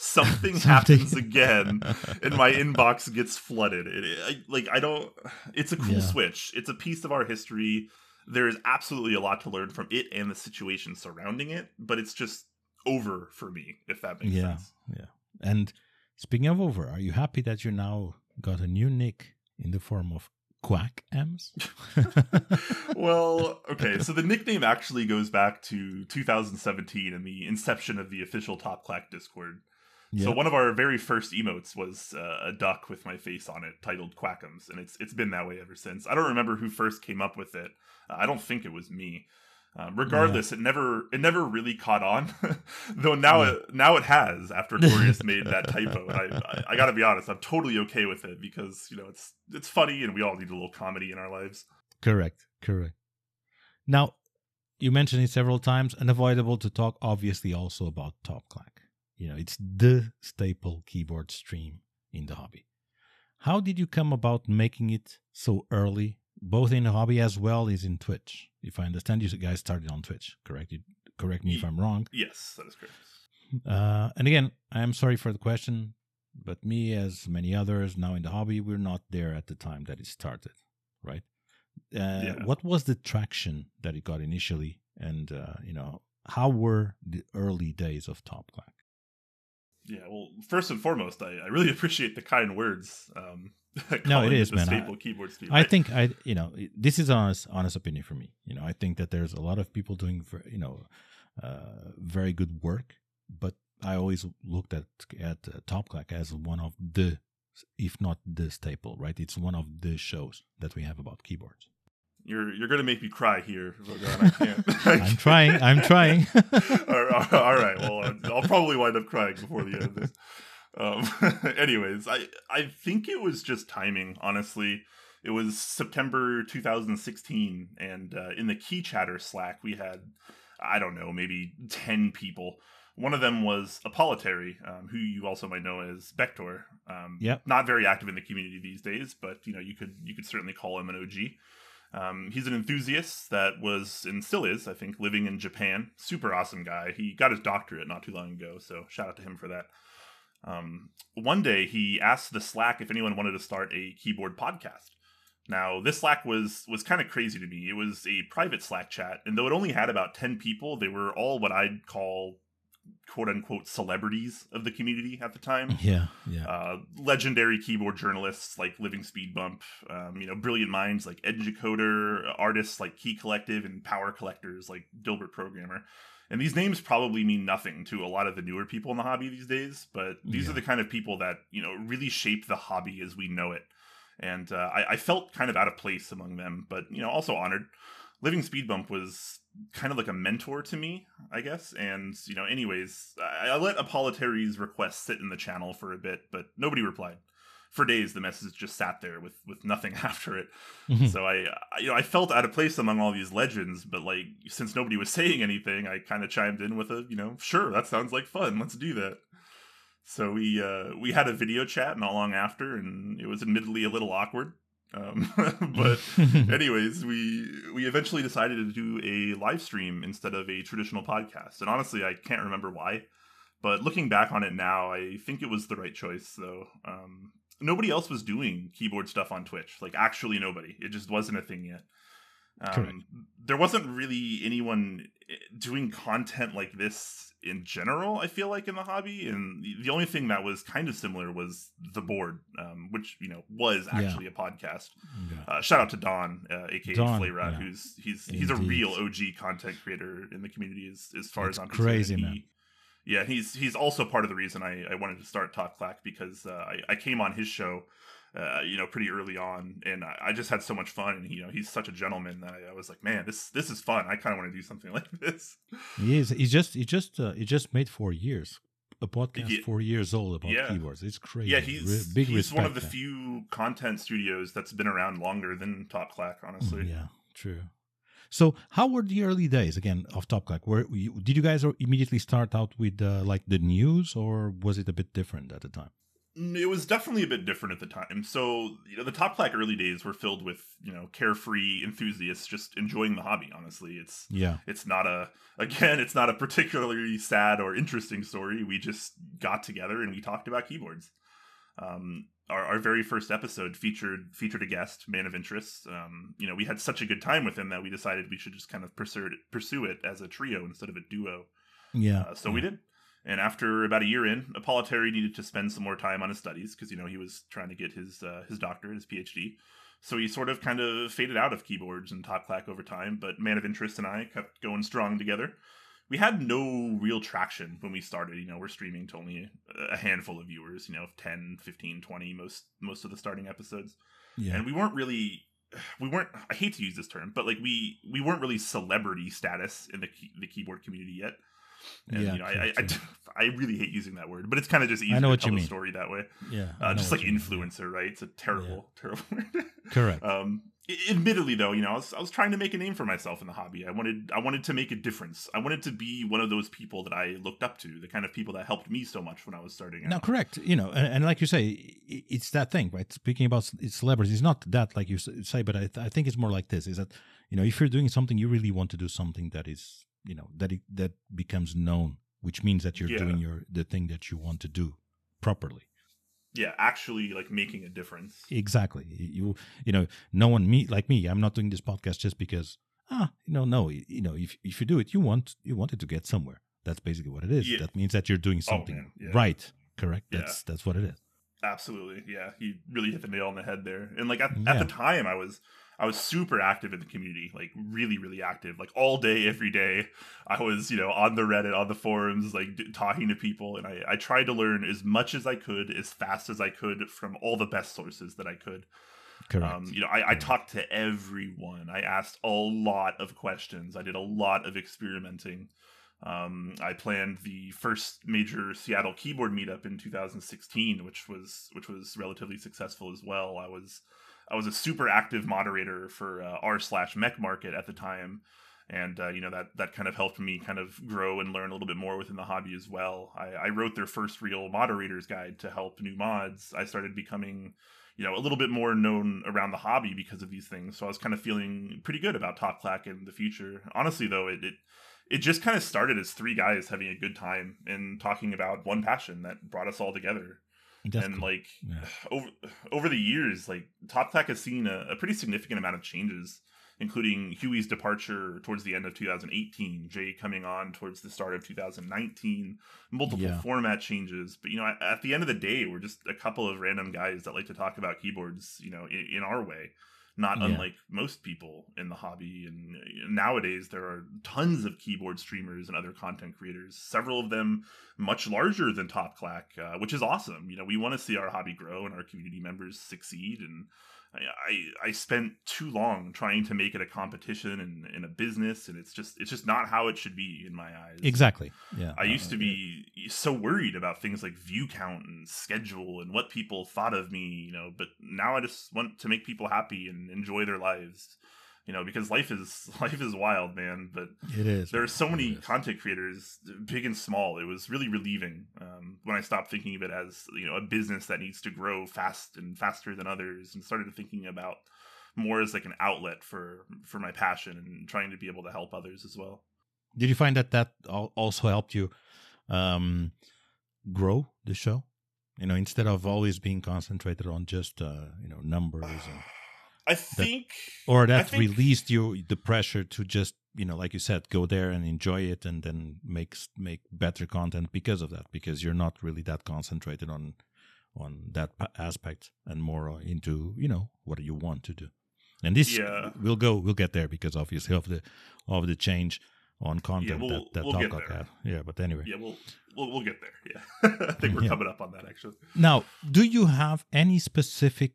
something, happens again and my inbox gets flooded it, I, like i don't it's a cool yeah. switch it's a piece of our history there is absolutely a lot to learn from it and the situation surrounding it but it's just over for me if that makes yeah, sense yeah and speaking of over are you happy that you now got a new nick in the form of Quack Ems? well, okay, so the nickname actually goes back to 2017 and the inception of the official Top Clack Discord. Yep. So one of our very first emotes was uh, a duck with my face on it, titled Quackums, and it's it's been that way ever since. I don't remember who first came up with it. Uh, I don't think it was me. Um, regardless, yeah. it never it never really caught on, though now yeah. it now it has after Glorious made that typo. And I, I, I got to be honest, I'm totally okay with it because you know it's it's funny and we all need a little comedy in our lives. Correct, correct. Now, you mentioned it several times. Unavoidable to talk, obviously, also about Top Clack. You know, it's the staple keyboard stream in the hobby. How did you come about making it so early, both in the hobby as well as in Twitch? If I understand, you guys started on Twitch, correct? You, correct me if I'm wrong. Yes, that is correct. Uh, and again, I am sorry for the question, but me, as many others now in the hobby, we're not there at the time that it started, right? Uh, yeah. What was the traction that it got initially, and uh, you know, how were the early days of Top Clack? Yeah, well, first and foremost, I, I really appreciate the kind words. Um, no, it is, man. Staple I, keyboard I think I, you know, this is honest, honest opinion for me. You know, I think that there's a lot of people doing, you know, uh, very good work, but I always looked at at uh, Top Clack as one of the, if not the staple, right? It's one of the shows that we have about keyboards. You're you're gonna make me cry here, I can't. I am trying. I'm trying. all, right, all right. Well, I'll probably wind up crying before the end of this. Um, anyways, I I think it was just timing. Honestly, it was September 2016, and uh, in the Key Chatter Slack, we had I don't know maybe ten people. One of them was Apolitary, um, who you also might know as Bektor. Um, yep. Not very active in the community these days, but you know you could you could certainly call him an OG Um, he's an enthusiast that was and still is, I think, living in Japan. Super awesome guy. He got his doctorate not too long ago, so shout out to him for that. Um, one day he asked the Slack if anyone wanted to start a keyboard podcast. Now, this Slack was was kind of crazy to me. It was a private Slack chat, and though it only had about 10 people, they were all what I'd call quote unquote celebrities of the community at the time. Yeah, yeah. Uh, legendary keyboard journalists like Living Speed Bump, um, you know, brilliant minds like Educoder, artists like Key Collective, and power collectors like Dilbert Programmer. And these names probably mean nothing to a lot of the newer people in the hobby these days, but these Yeah. are the kind of people that you know really shape the hobby as we know it. And uh, I, I felt kind of out of place among them, but you know, also honored. Living Speed Bump was kind of like a mentor to me, I guess. And you know, anyways, I, I let Apolitary's request sit in the channel for a bit, but nobody replied. For days, the message just sat there with with nothing after it. Mhm. So I, I- you know, I felt out of place among all these legends, but like since nobody was saying anything, I kind of chimed in with a, you know, sure, that sounds like fun. Let's do that. So we uh, we had a video chat not long after, and it was admittedly a little awkward. Um, but anyways, we we eventually decided to do a live stream instead of a traditional podcast. And honestly, I can't remember why. But looking back on it now, I think it was the right choice. Though um, nobody else was doing keyboard stuff on Twitch. Like actually, nobody. It just wasn't a thing yet. Um, there wasn't really anyone eh, doing content like this in general. I feel like in the hobby, and the- only thing that was kind of similar was the board, um, which you know was Yeah. actually a podcast. Yeah. Uh, shout out to Don, uh, aka Don, Flayrod, yeah. who's he's he's a real OG content creator in the community as as far It's as I'm crazy, concerned. man. He, yeah, he's he's also part of the reason I, I wanted to start Top Clack because uh, I, I came on his show, uh, you know, pretty early on, and I, I just had so much fun. And you know, he's such a gentleman that I, I was like, man, this this is fun. I kind of want to do something like this. He is. He just. He just. Uh, he just made four years. A podcast Ye- four years old about Yeah. keyboards. It's crazy. Yeah, Re- he's big he's one of the man. few content studios that's been around longer than Top Clack, honestly. Yeah, true. So, how were the early days again of Top Clack? Where did you guys immediately start out with uh, like the news, or was it a bit different at the time? It was definitely a bit different at the time. So, you know, the Top Clack early days were filled with, you know, carefree enthusiasts just enjoying the hobby, honestly. It's Yeah, it's not a again, it's not a particularly sad or interesting story. We just got together and we talked about keyboards. Um our, our very first episode featured featured a guest, man of interest. Um, you know, we had such a good time with him that we decided we should just kind of pursue it, pursue it as a trio instead of a duo. yeah. Uh, so we did. And after about a year in, Apolitary needed to spend some more time on his studies because you know he was trying to get his uh, his doctorate, his PhD. So he sort of kind of faded out of keyboards and top clack over time. But Man of Interest and I kept going strong together. We had no real traction when we started. You know, we're streaming to only a handful of viewers. You know, 10, 15, 20 most most of the starting episodes yeah. and we weren't really we weren't i hate to use this term but like we we weren't really celebrity status in the key, the keyboard community yet and Yeah, you know I, I, I. I really hate using that word but it's kind of just easier know to what tell you the mean. story that way yeah. Uh, just like you mean, influencer right it's a terrible terrible word. Correct. um admittedly though you know I was, I was trying to make a name for myself in the hobby i wanted i wanted to make a difference i wanted to be one of those people that i looked up to the kind of people that helped me so much when i was starting out No, correct. You know, and, and like you say, it's that thing, right? Speaking about celebrities, it's not that like you say, but I, th- I think it's more like this: is that you know, if you're doing something, you really want to do something that is, you know, that it, that becomes known, which means that you're Yeah. doing your the thing that you want to do properly. yeah actually like making a difference Exactly. You you know, no one me like me. I'm not doing this podcast just because ah, you know, no, you know, if if you do it, you want you want it to get somewhere. That's basically what it is. Yeah. That means that you're doing Oh, something man, yeah. right. Correct. That's that's what it is. Absolutely, yeah. He really hit the nail on the head there. And like at, Yeah. at the time, I was I was super active in the community, like really, really active, like all day, every day. I was, you know, on the Reddit, on the forums, like d- talking to people, and I I tried to learn as much as I could, as fast as I could, from all the best sources that I could. Correct. Um, you know, I, I talked to everyone. I asked a lot of questions. I did a lot of experimenting. Um, I planned the first major Seattle keyboard meetup in 2016, which was which was relatively successful as well. I was I was a super active moderator for uh, r slash Mech Market at the time, and uh, you know that that kind of helped me kind of grow and learn a little bit more within the hobby as well. I, I wrote their first real moderators guide to help new mods. I started becoming you know a little bit more known around the hobby because of these things. So I was kind of feeling pretty good about Top Clack in the future. Honestly, though, it it, it just kind of started as three guys having a good time and talking about one passion that brought us all together. That's and cool. like Yeah. over over the years, like Top Clack has seen a, a pretty significant amount of changes, including Huey's departure towards the end of 2018, Jay coming on towards the start of 2019, multiple Yeah. format changes. But you know, at, at the end of the day, we're just a couple of random guys that like to talk about keyboards, you know, in, in our way. Not Yeah. unlike most people in the hobby, and nowadays there are tons of keyboard streamers and other content creators. Several of them much larger than Top Clack, uh, which is awesome. You know, we want to see our hobby grow and our community members succeed. And I, I, I spent too long trying to make it a competition and, and a business, and it's just it's just not how it should be in my eyes. exactly. Yeah. I used Uh, to be so worried about things like view count and schedule and what people thought of me, you know, but now I just want to make people happy and enjoy their lives. You know, because life is life is wild, man, but It is. there are so many content creators big and small it was really relieving um, when i stopped thinking of it as you know a business that needs to grow fast and faster than others and started thinking about more as like an outlet for for my passion and trying to be able to help others as well Did you find that that also helped you um, grow the show? You know, instead of always being concentrated on just uh, you know numbers, and, i think or that think- released you the pressure to just you know, like you said, go there and enjoy it, and then make make better content because of that. Because you're not really that concentrated on on that aspect, and more uh, into you know what you want to do. And this Yeah. we'll go we'll get there because obviously of the of the change on content we'll- that that we'll Talk had. Yeah, but anyway. yeah we'll we'll, we'll get there yeah i think we're Yeah. coming up on that actually Now, do you have any specific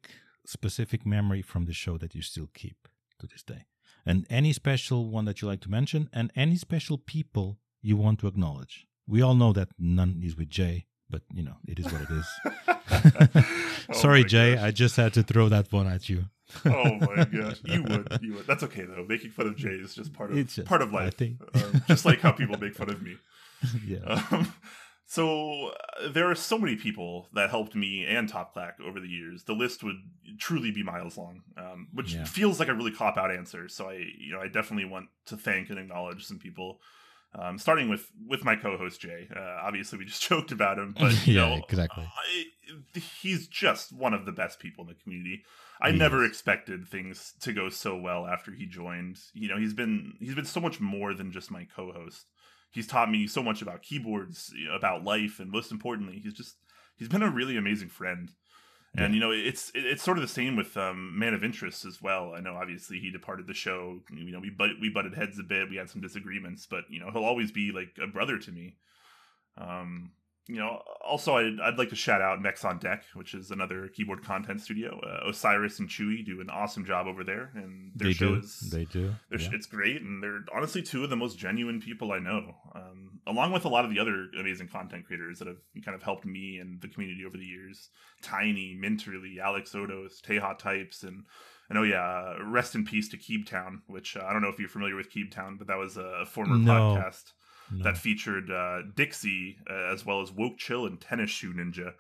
specific memory from the show that you still keep to this day? And any special one that you like to mention and any special people you want to acknowledge? We all know that none is with Jay, but you know, it is what it is. Oh Sorry, my Jay, gosh. I just had to throw that one at you. oh my gosh, you would, you would. That's okay though. Making fun of Jay is just part of It's just- part of I life. think- um, just like how people make fun of me. yeah. Um, so uh, there are so many people that helped me and Top Clack over the years. The list would truly be miles long, um, which Yeah. feels like a really cop out answer. So I, you know, I definitely want to thank and acknowledge some people. Um, starting with with my co-host Jay. Uh, obviously, we just joked about him, but you Yeah, know, exactly. I, he's just one of the best people in the community. I He never is. expected things to go so well after he joined. You know, he's been he's been so much more than just my co-host. He's taught me so much about keyboards, about life, and most importantly, he's just he's been a really amazing friend. And you know, it's it's sort of the same with um, Man of Interest as well. I know obviously he departed the show. You know, we but we butted heads a bit. We had some disagreements, but you know, he'll always be like a brother to me. Um, you know, also I'd, I'd like to shout out Mechs on Deck, which is another keyboard content studio. Uh, Osiris and Chewy do an awesome job over there, and their They show do. is They do. Yeah. sh It's great, and they're honestly two of the most genuine people I know, um, along with a lot of the other amazing content creators that have kind of helped me and the community over the years. Tiny, Minterly, Alex Odos, Taeha Types, and and oh yeah, uh, rest in peace to Keebtown, which uh, I don't know if you're familiar with Keebtown, but that was a former No. podcast No. that featured uh, Dixie uh, as well as Woke Chill and Tennis Shoe Ninja.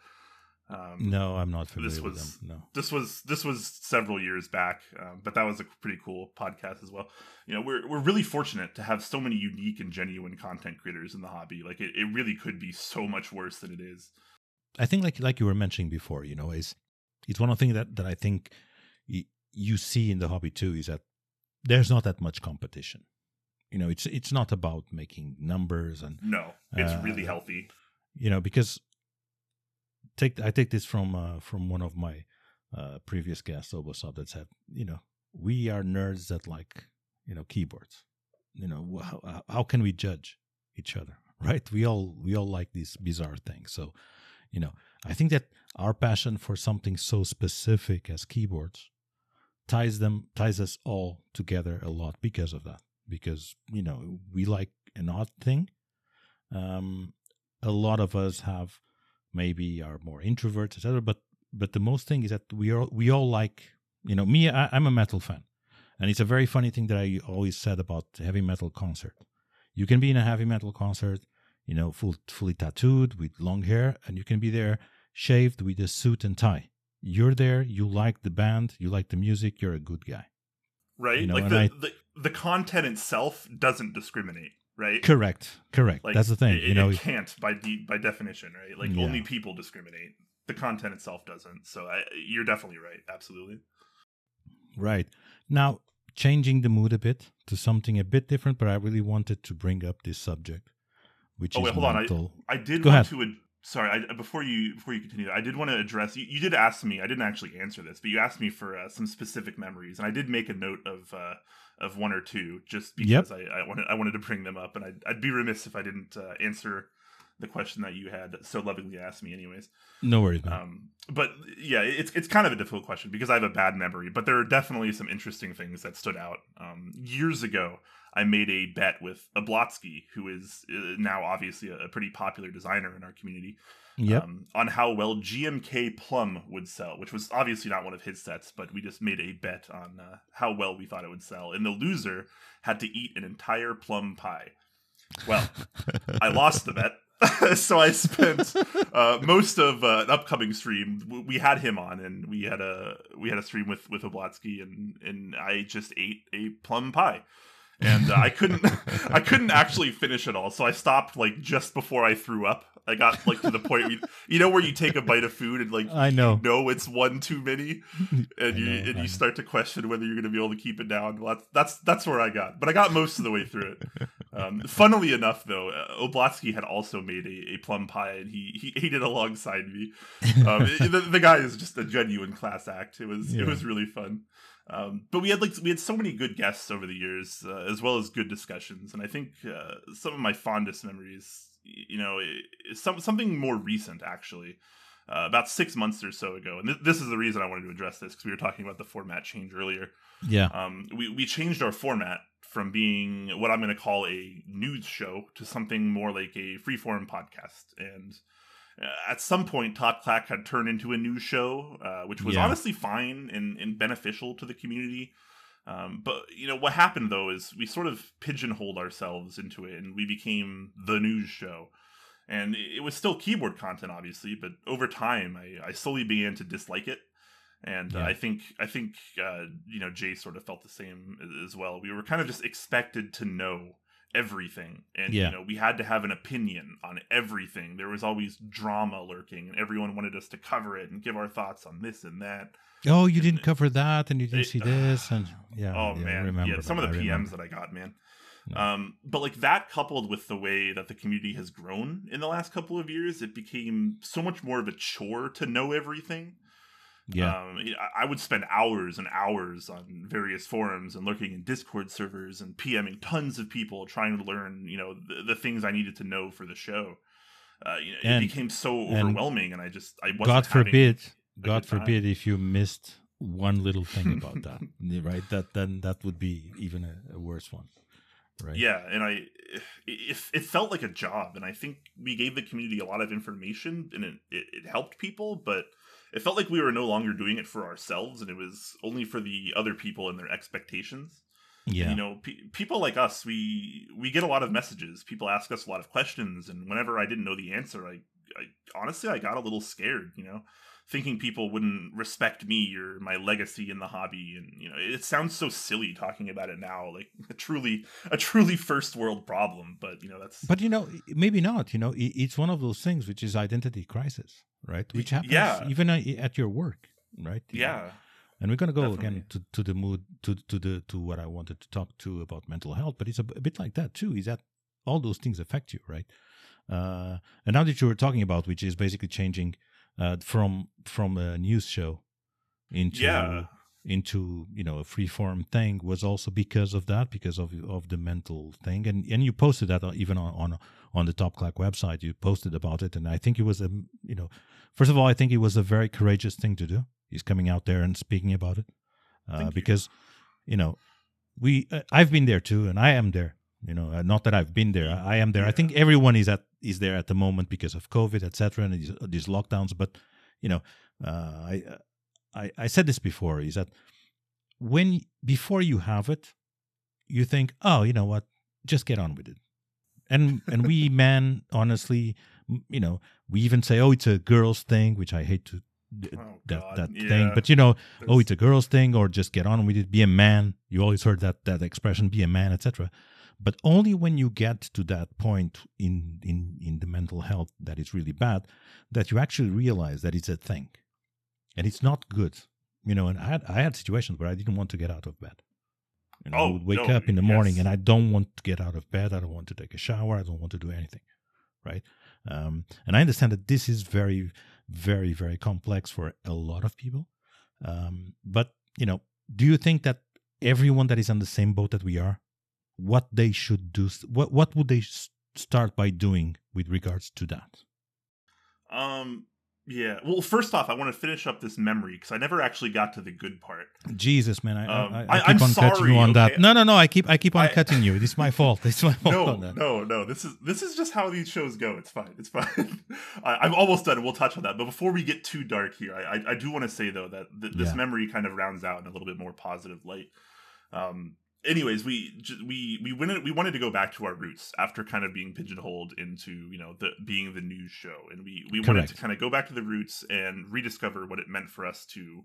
Um, no, I'm not familiar this with was- them. No. this was this was several years back, um, but that was a pretty cool podcast as well. You know, we're we're really fortunate to have so many unique and genuine content creators in the hobby. Like it, it really could be so much worse than it is. I think like like you were mentioning before, you know, is it's one of the things that that I think y- you see in the hobby too is that there's not that much competition. You know, it's it's not about making numbers and No, it's Uh, really healthy. you know because take I take this from uh, from one of my uh, previous guests, Obosop, that said, you know, we are nerds that like you know keyboards. You know, how, how can we judge each other, right? We all we all like these bizarre things. So, you know, I think that our passion for something so specific as keyboards ties them ties us all together a lot because of that. Because you know we like an odd thing. Um, a lot of us have maybe are more introverts, etc. But but the most thing is that we all we all like you know me. I, I'm a metal fan, and it's a very funny thing that I always said about heavy metal concert. You can be in a heavy metal concert, you know, full fully tattooed with long hair, and you can be there shaved with a suit and tie. you're there, you like the band, you like the music, you're a good guy. Right? You know, like the, I- the the content itself doesn't discriminate, right? Correct. Correct. Like That's the thing. It, you know, it can't by de- by definition, right? Like Yeah. only people discriminate. The content itself doesn't. So I, you're definitely right. Absolutely. Right. Now, changing the mood a bit to something a bit different, but I really wanted to bring up this subject, which Oh, is wait, hold on. I- mental. I did Go want ahead. to. Ad- sorry, I, before you before you continue, I did want to address. You, you did ask me. I didn't actually answer this, but you asked me for uh, some specific memories, and I did make a note of uh, of one or two, just Yep. because I, I wanted I wanted to bring them up, and I'd, I'd be remiss if I didn't uh, answer the question that you had so lovingly asked me, anyways. no worries, man. Um, but yeah, it's it's kind of a difficult question because I have a bad memory. But there are definitely some interesting things that stood out. Um, years ago, I made a bet with Oblotzky, who is uh, now obviously a, a pretty popular designer in our community, yep. um, on how well GMK Plum would sell, which was obviously not one of his sets, but we just made a bet on uh, how well we thought it would sell, and the loser had to eat an entire plum pie. Well, I lost the bet. so I spent uh, most of uh, an upcoming stream. We had him on, and we had a we had a stream with with Oblotzky, and and I just ate a plum pie, and uh, I couldn't I couldn't actually finish it all, so I stopped like just before I threw up. I got like to the point, where, you know, where you take a bite of food and like I know. know it's one too many, and you know, and I know. you start to question whether you're going to be able to keep it down. Well, that's that's that's where I got, but I got most of the way through it. Um, funnily enough, though, uh, Oblotzky had also made a, a plum pie, and he he ate it alongside me. Um, it- the, the guy is just a genuine class act. It was Yeah. it was really fun. Um, but we had like we had so many good guests over the years, uh, as well as good discussions, and I think uh, some of my fondest memories, you know, some something more recent actually. Uh, about six months or so ago, and th- this is the reason I wanted to address this because we were talking about the format change earlier Yeah. um, we, we changed our format from being what I'm going to call a news show to something more like a freeform podcast. And uh, at some point, Top Clack had turned into a news show, uh, which was Yeah. honestly fine and, and beneficial to the community. Um, but you know what happened though is we sort of pigeonholed ourselves into it, and we became the news show. And it was still keyboard content, obviously, but over time, I, I slowly began to dislike it and uh, I think I think uh, you know Jay sort of felt the same as well. We were kind of just expected to know everything, and Yeah. you know we had to have an opinion on everything. There was always drama lurking, and everyone wanted us to cover it and give our thoughts on this and that. Oh, you didn't cover that, and you didn't It- see this, and yeah. oh yeah, man, yeah, some that, of the I PMs remember. that I got, man. Yeah. Um, but like that coupled with the way that the community has grown in the last couple of years, it became so much more of a chore to know everything. Yeah. Um, I- would spend hours and hours on various forums and lurking in Discord servers and PMing tons of people trying to learn, you know, the, the things I needed to know for the show. Uh, you know, And- it became so overwhelming, and I just I wasn't. God forbid, God good time. forbid, if you missed one little thing about that, right? That then that would be even a, a worse one, right? Yeah, and I it, it felt like a job, and I think we gave the community a lot of information, and it, it, it helped people, but it felt like we were no longer doing it for ourselves, and it was only for the other people and their expectations. yeah, you know pe- people like us we we get a lot of messages. People ask us a lot of questions and whenever i didn't know the answer i, I honestly i got a little scared you know thinking people wouldn't respect me or my legacy in the hobby and you know it sounds so silly talking about it now like a truly a truly first world problem but you know that's But you know, maybe not. You know, it's one of those things which is identity crisis, right? Which happens Yeah. even uh, at your work, right? yeah And we're gonna go Definitely. again to, to the mood to to the to what I wanted to talk to about mental health, but it's a bit like that too. Is that all those things affect you, right? Uh, and now that you were talking about, which is basically changing uh, from from a news show into Yeah. into you know a free form thing was also because of that, because of of the mental thing, and and you posted that even on on, on the Top Clack website. You posted about it, and I think it was a you know, first of all, I think it was a very courageous thing to do. He's coming out there and speaking about it uh, Thank you. because you know we uh, I've been there too, and I am there. You know, uh, not that I've been there, I, I am there. I think everyone is at is there at the moment because of COVID, etc., and these, these lockdowns. But you know, uh, I, I I said this before: is that when before you have it, you think, oh, you know what, just get on with it. And and we men, honestly, you know, we even say, oh, it's a girls thing, which I hate to Oh, that God, that yeah. thing. But you know, oh, it's a girl's thing, or just get on with it. Be a man. You always heard that that expression, "be a man," etc. But only when you get to that point in in in the mental health that is really bad, that you actually realize that it's a thing, and it's not good. You know, and I had I had situations where I didn't want to get out of bed. You know, I Oh, would wake no, up in the morning yes. and I don't want to get out of bed. I don't want to take a shower. I don't want to do anything. Right. Um, and I understand that this is very, very, very complex for a lot of people. Um, but, you know, do you think that everyone that is on the same boat that we are, what they should do, what, what would they start by doing with regards to that? Um. Yeah. Well, first off, I want to finish up this memory because I never actually got to the good part. Jesus, man, I, Um, I, I, I- keep I'm on cutting sorry, you on okay? that. No, no, no. I keep, I keep on cutting you. It's my fault. It's my fault No, on that. no, no. This is this is just how these shows go. It's fine. It's fine. I, I'm almost done. We'll touch on that. But before we get too dark here, I I, I do want to say though that th- this Yeah. memory kind of rounds out in a little bit more positive light. Um. Anyways, we we we wanted we wanted to go back to our roots after kind of being pigeonholed into you know the being the news show, and we we wanted to kind of go back to the roots and rediscover what it meant for us to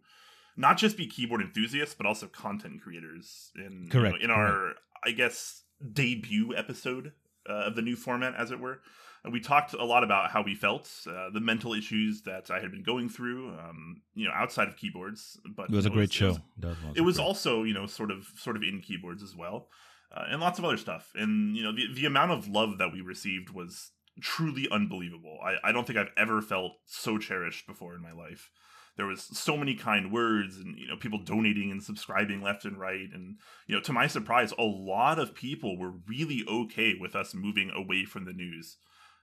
not just be keyboard enthusiasts but also content creators in you know, Correct, in our I guess debut episode uh, of the new format, as it were. And we talked a lot about how we felt, uh, the mental issues that I had been going through, um, you know, outside of keyboards. But It was a great it show. That was it was also you know sort of sort of in keyboards as well uh, and lots of other stuff. And you know the, the amount of love that we received was truly unbelievable. I, I don't think i've ever felt so cherished before in my life. There was so many kind words and you know people donating and subscribing left and right. And you know to my surprise a lot of people were really okay with us moving away from the news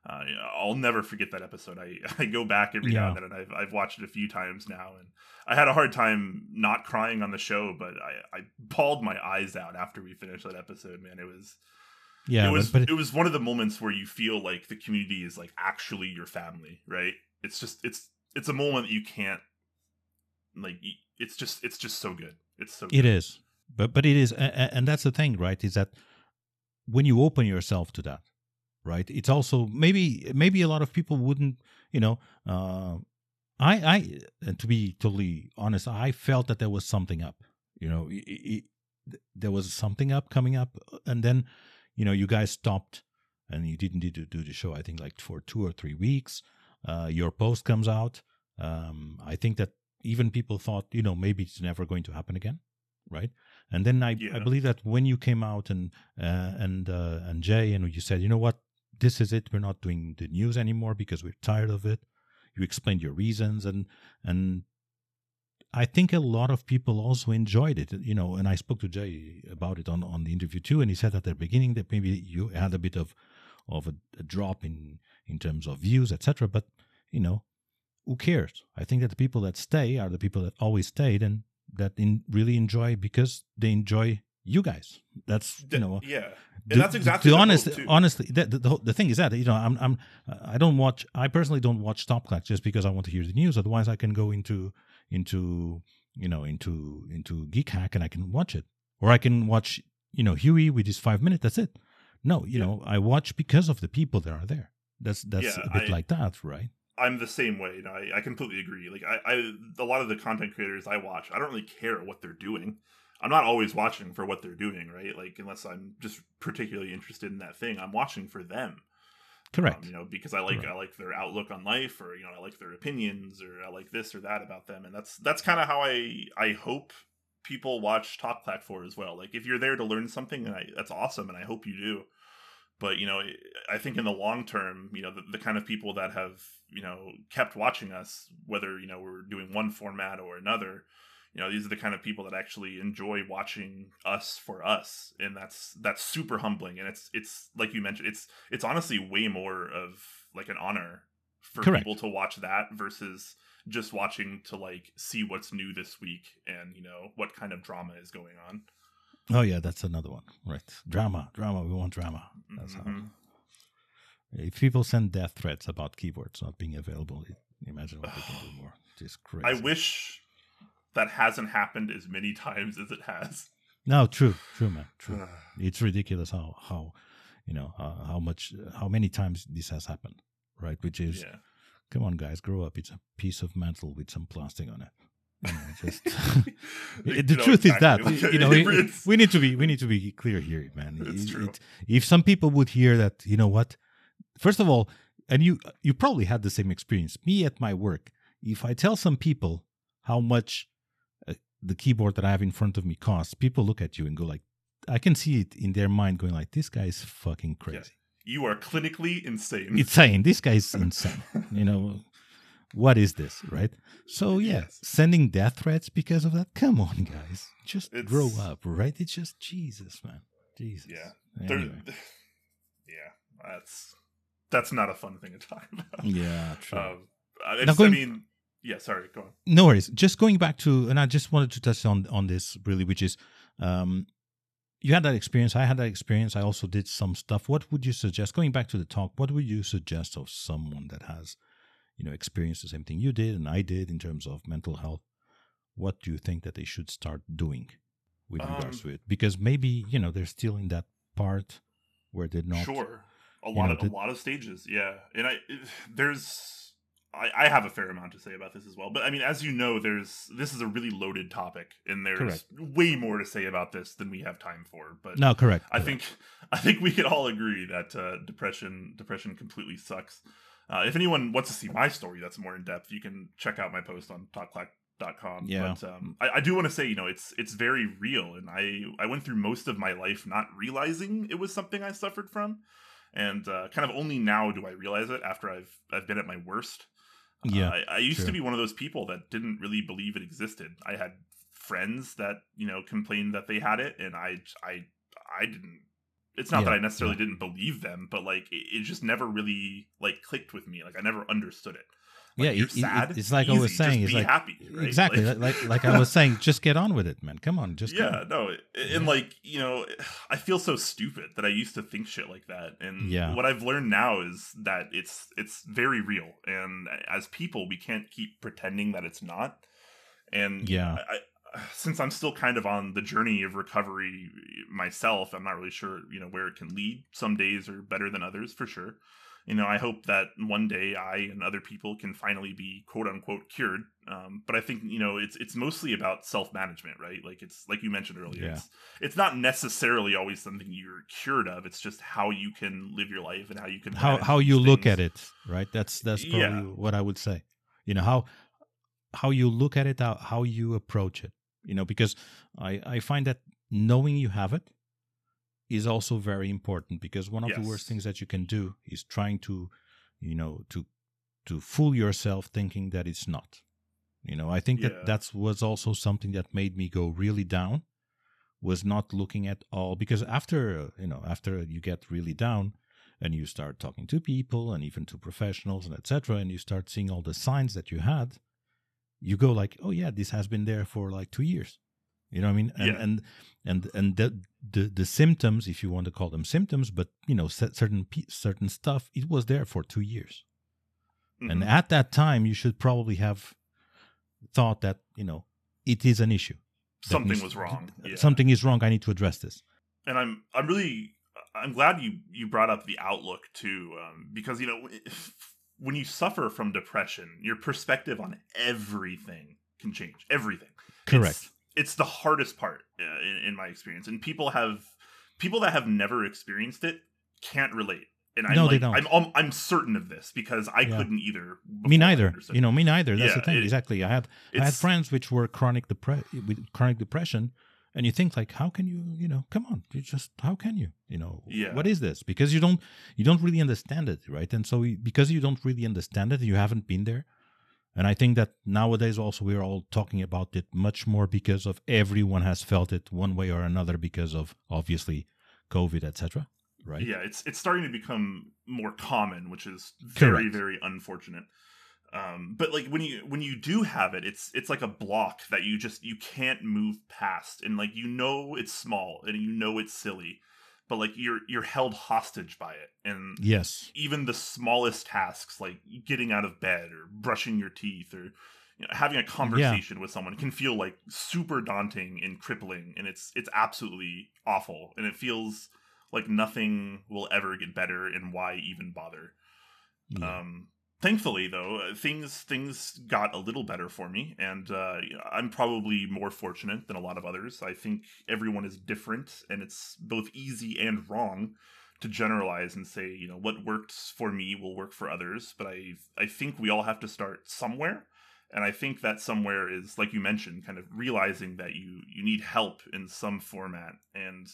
uh, I'll never forget that episode. I, I go back every now and then, and I've, I've watched it a few times now, and I had a hard time not crying on the show, but I, I bawled my eyes out after we finished that episode. Man, it was yeah, it was but, but it was one of the moments where you feel like the community is like actually your family, right? It's just it's it's a moment that you can't like. It's just it's just so good. It's so It good. is, but but it is, and that's the thing, right? Is that when you open yourself to that, right? It's also maybe maybe a lot of people wouldn't, you know. Uh, I I and to be totally honest, I felt that there was something up. You know, i- i- i- there was something up coming up, and then you know you guys stopped and you didn't need to do the show. I think like for two or three weeks. Uh, your post comes out. Um, I think that even people thought, you know, maybe it's never going to happen again, right? And then I, I believe that when you came out and uh, and uh, and Jay and you said, you know what, this is it. We're not doing the news anymore because we're tired of it. You explained your reasons and and I think a lot of people also enjoyed it, you know. And I spoke to Jay about it on on the interview too, and he said at the beginning that maybe you had a bit of of a, a drop in in terms of views, etc. But you know, who cares? I think that the people that stay are the people that always stayed and that in, really enjoy because they enjoy you guys. That's you know, yeah, the- and that's exactly the honest. too. Honestly, the, the, the, the thing is that you know I'm I'm I don't watch. I personally don't watch Top Clack just because I want to hear the news. Otherwise, I can go into into you know into into Geekhack and I can watch it, or I can watch you know Huey with his five minutes. That's it. No, you Yeah. know I watch because of the people that are there. That's that's Yeah, a bit I- like that, right? I'm the same way. I, I completely agree. Like I, I, a lot of the content creators I watch, I don't really care what they're doing. I'm not always watching for what they're doing, right? Like unless I'm just particularly interested in that thing, I'm watching for them. Correct. Um, you know, because I like Correct. I like their outlook on life, or you know, I like their opinions, or I like this or that about them, and that's that's kind of how I I hope people watch Top Clack for as well. Like if you're there to learn something, and I, that's awesome, and I hope you do. But you know, I think in the long term, you know, the, the kind of people that have you know kept watching us, whether you know we're doing one format or another, you know, these are the kind of people that actually enjoy watching us for us, and that's that's super humbling. And it's it's like you mentioned, it's it's honestly way more of like an honor for Correct. people to watch that versus just watching to like see what's new this week and you know what kind of drama is going on. Oh yeah, that's another one. Right. Drama, drama. We want drama. That's how. Mhm. If people send death threats about keyboards not being available, imagine what they can do more. Just crazy. I wish that hasn't happened as many times as it has. No, true, true, man, true. it's ridiculous how how you know uh, how much how many times this has happened, right? Which is yeah. come on, guys, grow up. It's a piece of metal with some plastic on it. You know, just the know, truth exactly. is that you know we, we need to be we need to be clear here, man. It's It- true. it- if some people would hear that, you know what? First of all, and you you probably had the same experience. Me at my work, if I tell some people how much the keyboard that I have in front of me costs, people look at you and go like, I can see it in their mind going like, this guy is fucking crazy. you are clinically insane. It's saying this is insane. you know, what is this, right? So yeah, Yes. sending death threats because of that. Come on, guys, just It's- grow up, right? It's just Jesus, man, Jesus. Yeah. Anyway. yeah, that's that's not a fun thing to talk about. Yeah, true. Um, I, Now just, going- I mean, yeah. Sorry, go on. no worries. Just going back to, and I just wanted to touch on on this really, which is, um, you had that experience. I had that experience. I also did some stuff. What would you suggest? Going back to the talk, what would you suggest of someone that has, you know, experienced the same thing you did and I did in terms of mental health? What do you think that they should start doing with regards Um, to it? Because maybe you know they're still in that part where they're not. sure, a you lot know, of a lot of stages. Yeah, and I there's I, I have a fair amount to say about this as well. But I mean, as you know, there's this is a really loaded topic, and there's Correct. way more to say about this than we have time for. But No, correct. I correct. think I think we can all agree that uh, depression depression completely sucks. Uh, if anyone wants to see my story that's more in depth, you can check out my post on talkclack.com. Yeah. But um, I, I do want to say, you know, it's it's very real, and I I went through most of my life not realizing it was something I suffered from, and uh, kind of only now do I realize it after I've I've been at my worst. Uh, Yeah, I, I used true. to be one of those people that didn't really believe it existed. I had friends that you know complained that they had it, and I I I didn't. It's not Yeah, that I necessarily didn't believe them, but like it, it just never really like clicked with me. Like I never understood it. Yeah, you're it- it- it's like I was saying, just it's be like- happy. right? Exactly. Like- Like, like I was saying, just get on with it, man. Come on, just yeah, no, and like you know, I feel so stupid that I used to think shit like that, and Yeah. what I've learned now is that it's it's very real, and as people, we can't keep pretending that it's not. And Yeah. I, I, since I'm still kind of on the journey of recovery myself, I'm not really sure you know where it can lead. Some days are better than others, for sure. You know, I hope that one day I and other people can finally be quote unquote cured. Um, but I think you know it's it's mostly about self management, right? Like it's like you mentioned earlier. Yeah. It's it's not necessarily always something you're cured of. It's just how you can live your life and how you can How how you look at it, right? That's that's probably Yeah. what I would say. You know how how you look at it, how how you approach it. You know, because I I find that knowing you have it is also very important because one of the worst things that you can do is trying to, you know, to to fool yourself thinking that it's not. You know, I think Yeah. that that was also something that made me go really down was not looking at all because after you know after you get really down and you start talking to people and even to professionals and etc and you start seeing all the signs that you had you go like oh yeah this has been there for like 2 years you know what i mean and Yeah. and and and the, the the symptoms if you want to call them symptoms but you know certain certain stuff it was there for 2 years and Mhm. at that time you should probably have thought that you know it is an issue something needs- was wrong. Yeah. something is wrong i need to address this and I'm I'm really I'm glad you you brought up the outlook too, um, because you know when you suffer from depression, your perspective on everything can change. Everything. correct It's, it's the hardest part uh, in, in my experience, and people have people that have never experienced it can't relate. And I'm No, they don't. I'm I'm I'm certain of this because I Yeah. couldn't either. me neither you know me neither that's the thing it- exactly i had i had friends which were chronic depre- with chronic depression and you think like how can you you know come on you just how can you you know Yeah. what is this because you don't you don't really understand it right and so because you don't really understand it you haven't been there and i think that nowadays also we're all talking about it much more because of everyone has felt it one way or another because of obviously covid etc right Yeah, it's it's starting to become more common, which is very Correct. very unfortunate. Um, but like when you when you do have it, it's it's like a block that you just you can't move past, and like you know it's small and you know it's silly, but like you're you're held hostage by it, and yes. even the smallest tasks like getting out of bed or brushing your teeth or you know, having a conversation with someone can feel like super daunting and crippling and it's it's absolutely awful. And it feels like nothing will ever get better and why even bother. Yeah. um thankfully though uh, things things got a little better for me and uh, i'm probably more fortunate than a lot of others. I think everyone is different and it's both easy and wrong to generalize and say you know what works for me will work for others but i i think we all have to start somewhere and i think that somewhere is like you mentioned kind of realizing that you you need help in some format and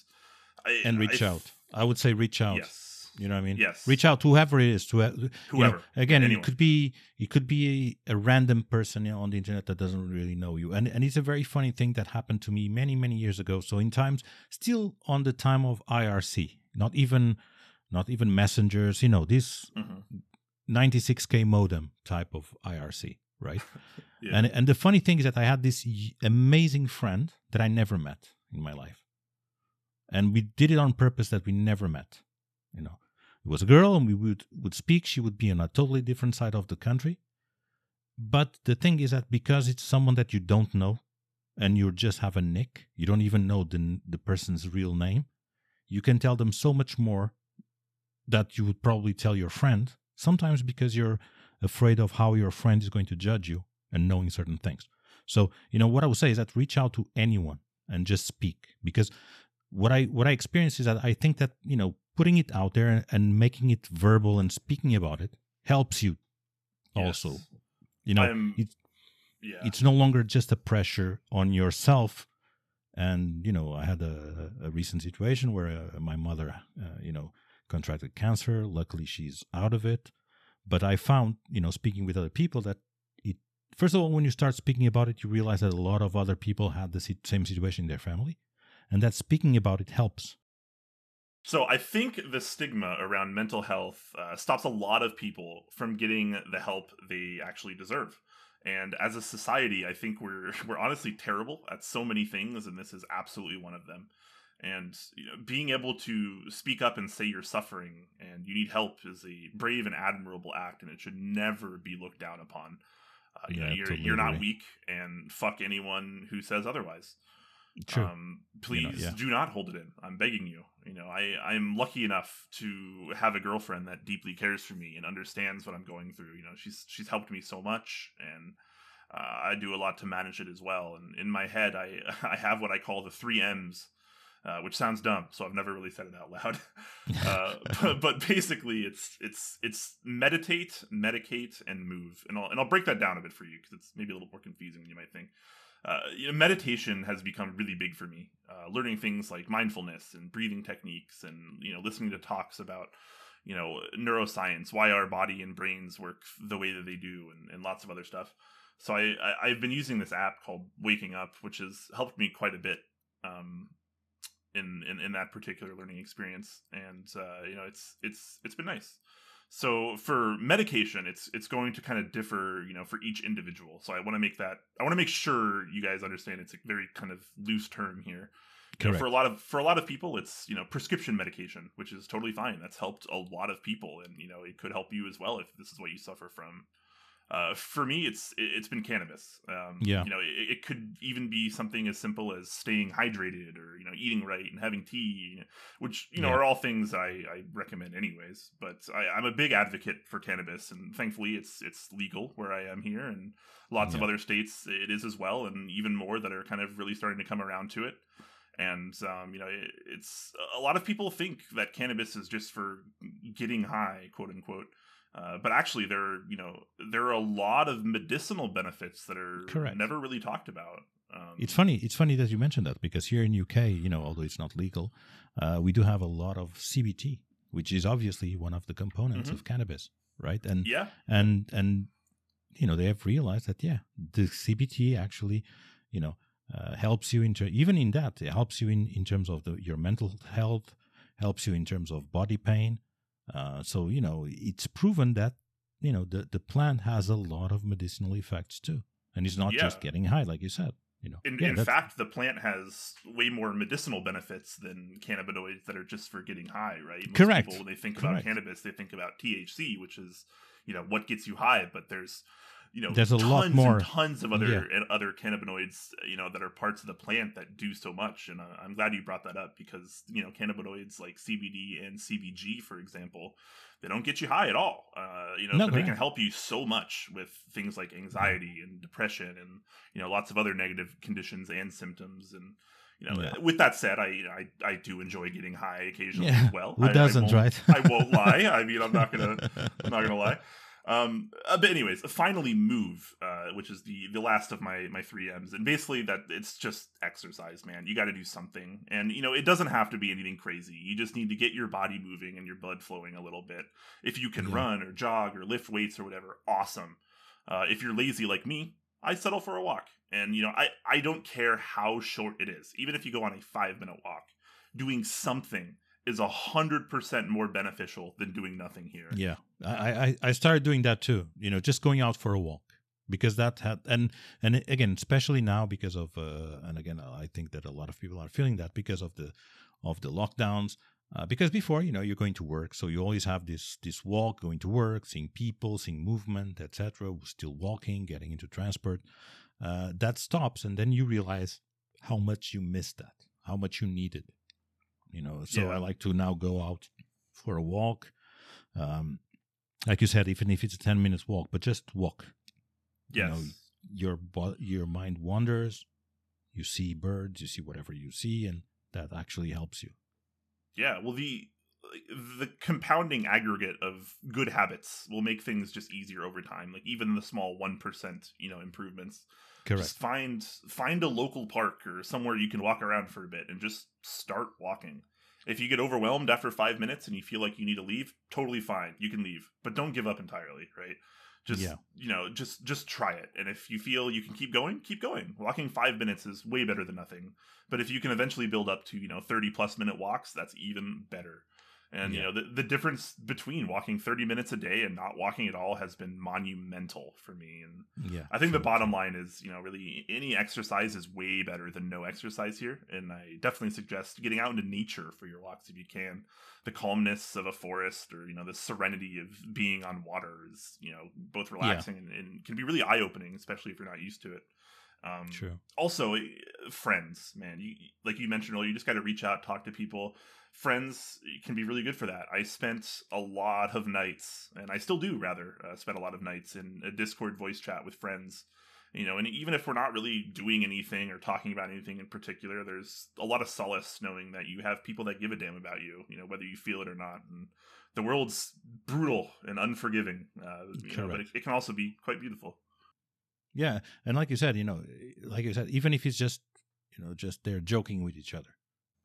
I, and reach I, out. I would say reach out. Yes you know what I mean? Yes. Reach out to whoever it is. To whoever. Know, again, Anyone. it could be it could be a, a random person on the internet that doesn't really know you, and and it's a very funny thing that happened to me many many years ago. So in times, still on the time of IRC, not even not even messengers. You know, this mm-hmm. 96k modem type of IRC, right? yeah. And and the funny thing is that I had this amazing friend that I never met in my life, and we did it on purpose that we never met. You know, it was a girl and we would, would speak. She would be on a totally different side of the country. But the thing is that because it's someone that you don't know and you just have a nick, you don't even know the, the person's real name, you can tell them so much more that you would probably tell your friend, sometimes because you're afraid of how your friend is going to judge you and knowing certain things. So, you know, what I would say is that reach out to anyone and just speak because what I what I experience is that I think that, you know, putting it out there and making it verbal and speaking about it helps you yes. also you know it's, yeah. it's no longer just a pressure on yourself. And you know i had a, a recent situation where uh, my mother uh, you know contracted cancer. Luckily she's out of it. But i found you know speaking with other people that it first of all when you start speaking about it you realize that a lot of other people had the same situation in their family. And that speaking about it helps so I think the stigma around mental health uh, stops a lot of people from getting the help they actually deserve. And as a society, I think we're we're honestly terrible at so many things, and this is absolutely one of them. And you know, being able to speak up and say you're suffering and you need help is a brave and admirable act, and it should never be looked down upon. Uh, yeah, you know, you're totally you're not weak, and fuck anyone who says otherwise. True. Um, please you know, yeah. do not hold it in. I'm begging you. You know, I I'm lucky enough to have a girlfriend that deeply cares for me and understands what I'm going through. You know, she's she's helped me so much, and uh, I do a lot to manage it as well. And in my head, I I have what I call the three M's. Uh, which sounds dumb, so I've never really said it out loud. uh, but, but, basically, it's it's it's meditate, medicate, and move, and I'll and I'll break that down a bit for you because it's maybe a little more confusing than you might think uh, you know, meditation has become really big for me. Uh, learning things like mindfulness and breathing techniques, and you know, listening to talks about you know neuroscience, why our body and brains work the way that they do, and, and lots of other stuff. So I, I have been using this app called Waking Up, which has helped me quite a bit um, in, in in that particular learning experience, and uh, you know, it's it's it's been nice. So for medication, it's it's going to kind of differ, you know, for each individual. So I want to make that I want to make sure you guys understand it's a very kind of loose term here. You know, for a lot of for a lot of people, it's you know prescription medication, which is totally fine. That's helped a lot of people, and you know it could help you as well if this is what you suffer from. Uh, for me, it's it's been cannabis. Um, yeah, you know, it, it, could even be something as simple as staying hydrated or you know eating right and having tea, which you know yeah. are all things I, I recommend anyways. But I, am a big advocate for cannabis, and thankfully it's it's legal where I am here, and lots yeah. of other states it is as well, and even more that are kind of really starting to come around to it. And um, you know, it, it's a lot of people think that cannabis is just for getting high, quote unquote uh, but actually, there are you know there are a lot of medicinal benefits that are Correct. never really talked about. Um, it's funny. It's funny that you mentioned that because here in UK, you know, although it's not legal, uh, we do have a lot of CBD, which is obviously one of the components mm-hmm. of cannabis, right? And yeah, and and you know they have realized that yeah, the CBD actually, you know, uh, helps you in ter- even in that it helps you in in terms of the, your mental health, helps you in terms of body pain, uh, so you know it's proven that you know the the plant has a lot of medicinal effects too, and it's not yeah. just getting high, like you said. You know, in, yeah, in fact, the plant has way more medicinal benefits than cannabinoids that are just for getting high, right? Most Correct. People, when they think Correct. about cannabis, they think about THC, which is you know what gets you high, but there's you know There's a lot more- and tons of other Yeah. and other cannabinoids you know that are parts of the plant that do so much and uh, i'm glad you brought that up because you know cannabinoids like cbd and cbg for example they don't get you high at all uh, you know No, they can help you so much with things like anxiety and depression and you know lots of other negative conditions and symptoms and you know Yeah. with that said I, I i do enjoy getting high occasionally Yeah, as well Who I- I doesn't, won't- right? I won't lie. I mean, I'm not gonna, I'm not gonna lie. Um, uh, but anyways, finally, move, uh, which is the the last of my my three M's, and basically that it's just exercise, man. You got to do something, and you know it doesn't have to be anything crazy. You just need to get your body moving and your blood flowing a little bit. If you can Yeah. run or jog or lift weights or whatever, awesome. Uh, if you're lazy like me, I settle for a walk, and you know I I don't care how short it is, even if you go on a five minute walk. Doing something is a hundred percent more beneficial than doing nothing here. Yeah, I, I I started doing that too. You know, just going out for a walk because that had and and again, especially now because of uh, and again, I think that a lot of people are feeling that because of the of the lockdowns. Uh, because before, you know, you're going to work, so you always have this this walk, going to work, seeing people, seeing movement, etc. Still walking, getting into transport. Uh, that stops, and then you realize how much you missed that, how much you needed. You know, so Yeah. I like to now go out for a walk. Um, like you said, even if it's a ten minutes walk, but just walk. You Yes. know, your your mind wanders. You see birds, you see whatever you see, and that actually helps you. Yeah, well the the compounding aggregate of good habits will make things just easier over time. Like even the small 1%, you know, improvements. Correct. Just find find a local park or somewhere you can walk around for a bit and just start walking. If you get overwhelmed after 5 minutes and you feel like you need to leave, totally fine. You can leave, but don't give up entirely, right? Just Yeah. you know, just just try it. And if you feel you can keep going, keep going. Walking 5 minutes is way better than nothing. But if you can eventually build up to, you know, 30 plus minute walks, that's even better. And, Yeah. you know, the, the difference between walking 30 minutes a day and not walking at all has been monumental for me. And Yeah. I think the bottom line is, you know, really any exercise is way better than no exercise here. And I definitely suggest getting out into nature for your walks if you can. The calmness of a forest or, you know, the serenity of being on water is, you know, both relaxing and, and can be really eye opening, especially if you're not used to it. Um, True. also friends man. You like you mentioned earlier you just got to reach out talk to people. Friends can be really good for that. I spent a lot of nights and i still do rather uh, spend a lot of nights in a discord voice chat with friends you know and even if we're not really doing anything or talking about anything in particular there's a lot of solace knowing that you have people that give a damn about you you know whether you feel it or not and the world's brutal and unforgiving uh, you know, but it, it can also be quite beautiful. Yeah, and like you said, you know, like you said, even if it's just you know just they're joking with each other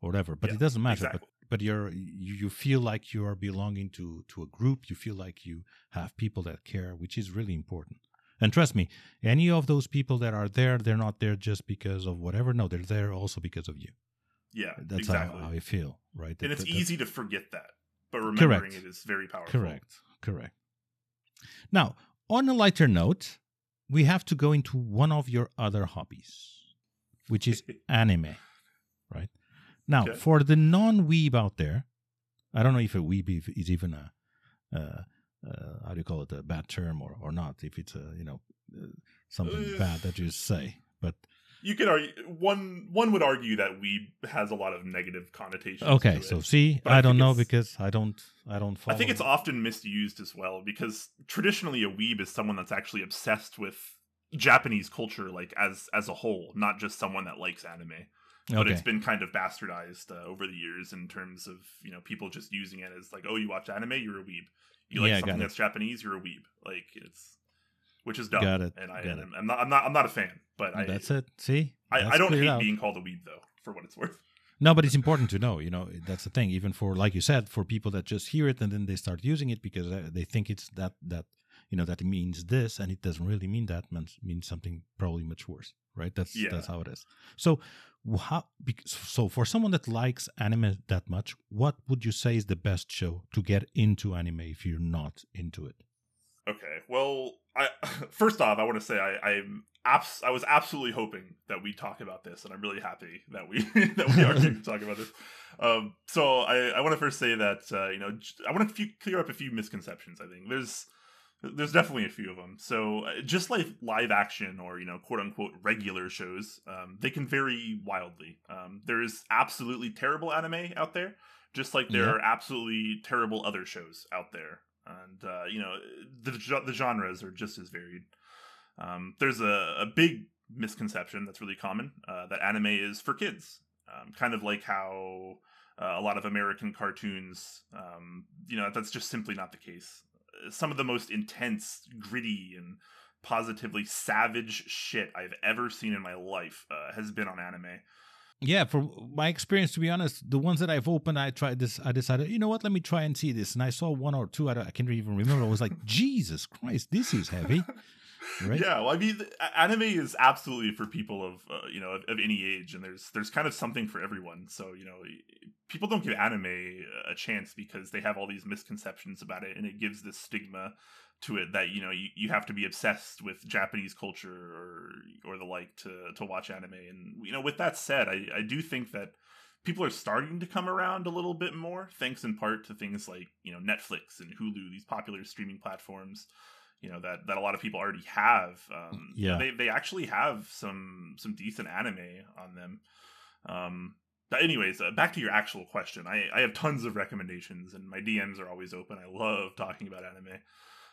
or whatever, but Yeah, it doesn't matter. exactly. But but you're you, you feel like you are belonging to to a group. You feel like you have people that care, which is really important. And trust me, any of those people that are there, they're not there just because of whatever. No, they're there also because of you. yeah That's exactly how, how I feel, right? and it's that- that- easy to forget that but remembering Correct. it is very powerful Correct. Correct. Now, on a lighter note, we have to go into one of your other hobbies, which is anime, right? Now, Okay. for the non-weeb out there, I don't know if a weeb is even a, uh, uh, how do you call it, a bad term or, or not, if it's a, you know, uh, something Uh, bad that you say. But you could argue one one would argue that weeb has a lot of negative connotations okay, so see, But I I don't know because I don't, I don't follow. I think it's often misused as well because traditionally a weeb is someone that's actually obsessed with Japanese culture like as as a whole, not just someone that likes anime. But it's been kind of bastardized uh, over the years in terms of you know people just using it as like, oh, you watch anime, you're a weeb. You like Yeah, something that's Japanese, you're a weeb. Like it's which is dumb. Got it, And I, got and it. I'm, I'm not I'm not I'm not a fan. But I That's it. See, I, That's I don't hate out. being called a weeb though, for what it's worth. No, but it's important to know. You know, that's the thing. Even for, like you said, for people that just hear it and then they start using it because uh, they think it's that that you know that means this, and it doesn't really mean that. Means, means something probably much worse, right? That's Yeah. that's how it is. So, how? So, for someone that likes anime that much, what would you say is the best show to get into anime if you're not into it? Okay. Well, I first off, I want to say I, I'm abs- I was absolutely hoping that we talk about this, and I'm really happy that we that we are going to talk about this. Um, so I, I want to first say that uh, you know i want to clear up a few misconceptions. I think there's there's definitely a few of them. So uh, just like live action or you know quote unquote regular shows, um, they can vary wildly. Um, there is absolutely terrible anime out there, just like there are absolutely terrible other shows out there, and uh, you know the the genres are just as varied. Um, there's a, a big misconception that's really common uh, that anime is for kids, um, kind of like how uh, a lot of American cartoons, um, you know, that's just simply not the case. Some of the most intense, gritty, and positively savage shit I've ever seen in my life uh, has been on anime. Yeah, from my experience, to be honest, the ones that I've opened, I tried this. I decided, you know what, let me try and see this, and I saw one or two. I, I can't even remember. I was like, Jesus Christ, this is heavy. Right? Yeah, well, I mean, anime is absolutely for people of uh, you know of, of, any age, and there's there's kind of something for everyone. So you know, people don't give anime a chance because they have all these misconceptions about it, and it gives this stigma to it that you know you, you have to be obsessed with Japanese culture or or the like to to watch anime. And you know, with that said, I I do think that people are starting to come around a little bit more, thanks in part to things like you know Netflix and Hulu, these popular streaming platforms you know that that a lot of people already have. Um, yeah, they they actually have some some decent anime on them. Um, but anyways, uh, back to your actual question. I I have tons of recommendations, and my DMs are always open. I love talking about anime.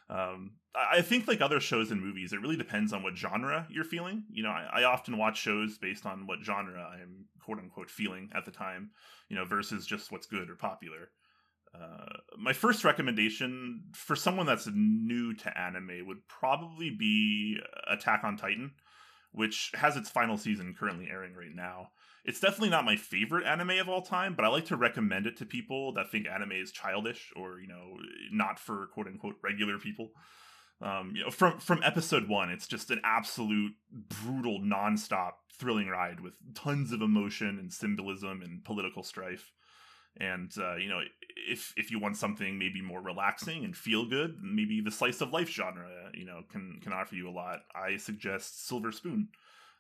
Um, I think like other shows and movies, it really depends on what genre you're feeling. You know, I, I often watch shows based on what genre I'm quote unquote feeling at the time. You know, versus just what's good or popular. Uh, my first recommendation for someone that's new to anime would probably be Attack on Titan, which has its final season currently airing right now. It's definitely not my favorite anime of all time, but I like to recommend it to people that think anime is childish or you know not for quote unquote regular people. Um, you know, from from episode one, it's just an absolute brutal, nonstop, thrilling ride with tons of emotion and symbolism and political strife and uh, you know if if you want something maybe more relaxing and feel good maybe the slice of life genre you know can can offer you a lot. I suggest silver spoon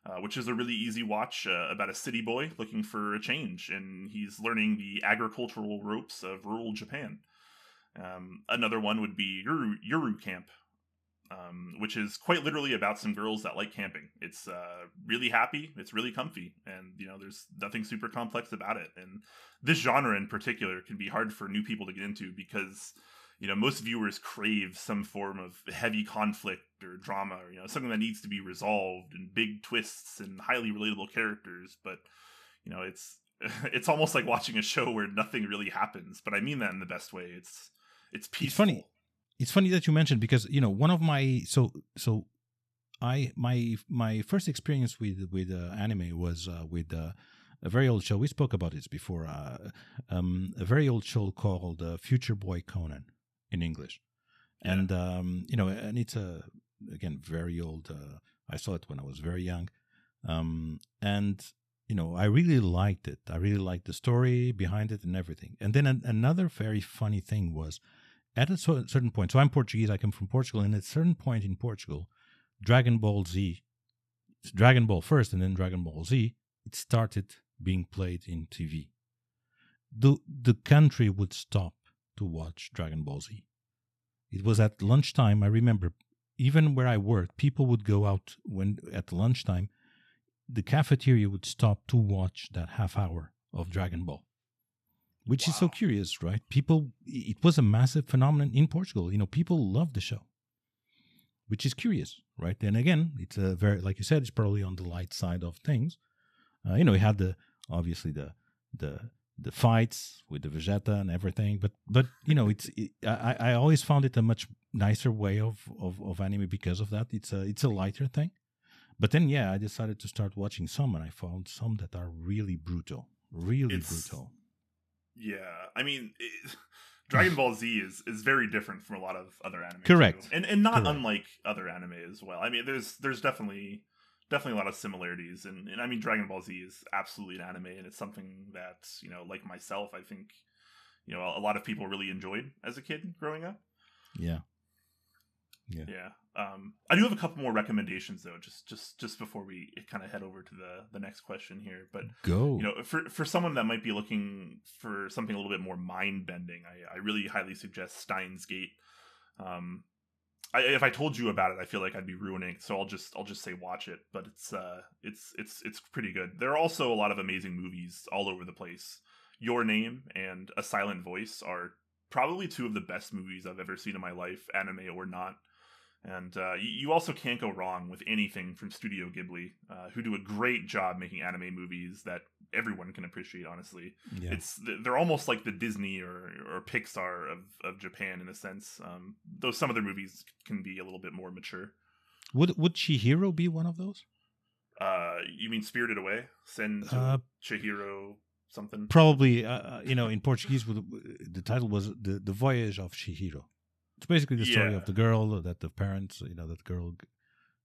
uh, which is a really easy watch uh, about a city boy looking for a change and he's learning the agricultural ropes of rural japan. Um, another one would be Yuru, Yuru Camp, um, which is quite literally about some girls that like camping. It's uh, really happy, it's really comfy, and you know, there's nothing super complex about it. And this genre in particular can be hard for new people to get into because you know most viewers crave some form of heavy conflict or drama, or you know, something that needs to be resolved and big twists and highly relatable characters. But you know, it's it's almost like watching a show where nothing really happens. But I mean that in the best way. It's it's peaceful. It's funny it's funny that you mentioned because you know one of my so so I my my first experience with with uh, anime was uh, with uh, a very old show. We spoke about this before. Uh, um, a very old show called uh, Future Boy Conan in English, yeah. and um, you know, and it's a again very old. Uh, I saw it when I was very young, um, and you know, I really liked it. I really liked the story behind it and everything. And then an, another very funny thing was at a certain point, so I'm Portuguese, I come from Portugal, and at a certain point in Portugal, Dragon Ball Z, Dragon Ball first and then Dragon Ball Z, it started being played in TV. The, the country would stop to watch Dragon Ball Z. It was at lunchtime, I remember, even where I worked, people would go out when at lunchtime, the cafeteria would stop to watch that half hour of Dragon Ball which wow. is so curious, right? People, it was a massive phenomenon in Portugal. You know, people love the show, which is curious, right? And again, it's a very, like you said, it's probably on the light side of things. Uh, you know, we had the obviously the the the fights with the Vegeta and everything, but but you know, it's it, I I always found it a much nicer way of, of of anime because of that. It's a it's a lighter thing. But then, yeah, I decided to start watching some, and I found some that are really brutal, really it's, brutal yeah, I mean, it, Dragon Ball Z is is very different from a lot of other anime. Correct, too. and and not Correct. unlike other anime as well. I mean, there's there's definitely definitely a lot of similarities, and, and I mean, Dragon Ball Z is absolutely an anime, and it's something that you know, like myself, I think you know a lot of people really enjoyed as a kid growing up. Yeah, yeah. Yeah. Um, I do have a couple more recommendations though, just just just before we kind of head over to the the next question here. But go. You know, for for someone that might be looking for something a little bit more mind bending, I, I really highly suggest Steins Gate. Um, I, if I told you about it, I feel like I'd be ruining. It, so I'll just I'll just say watch it. But it's uh it's it's it's pretty good. There are also a lot of amazing movies all over the place. Your Name and A Silent Voice are probably two of the best movies I've ever seen in my life, anime or not. And uh, you also can't go wrong with anything from Studio Ghibli, uh, who do a great job making anime movies that everyone can appreciate. Honestly, yeah. it's they're almost like the Disney or or Pixar of, of Japan in a sense. Um, though some of their movies can be a little bit more mature. Would Would Chihiro be one of those? Uh, you mean Spirited Away? Send uh, Chihiro something. Probably, uh, uh you know, in Portuguese, the title was the the Voyage of Chihiro. It's basically the story yeah. of the girl that the parents, you know, that girl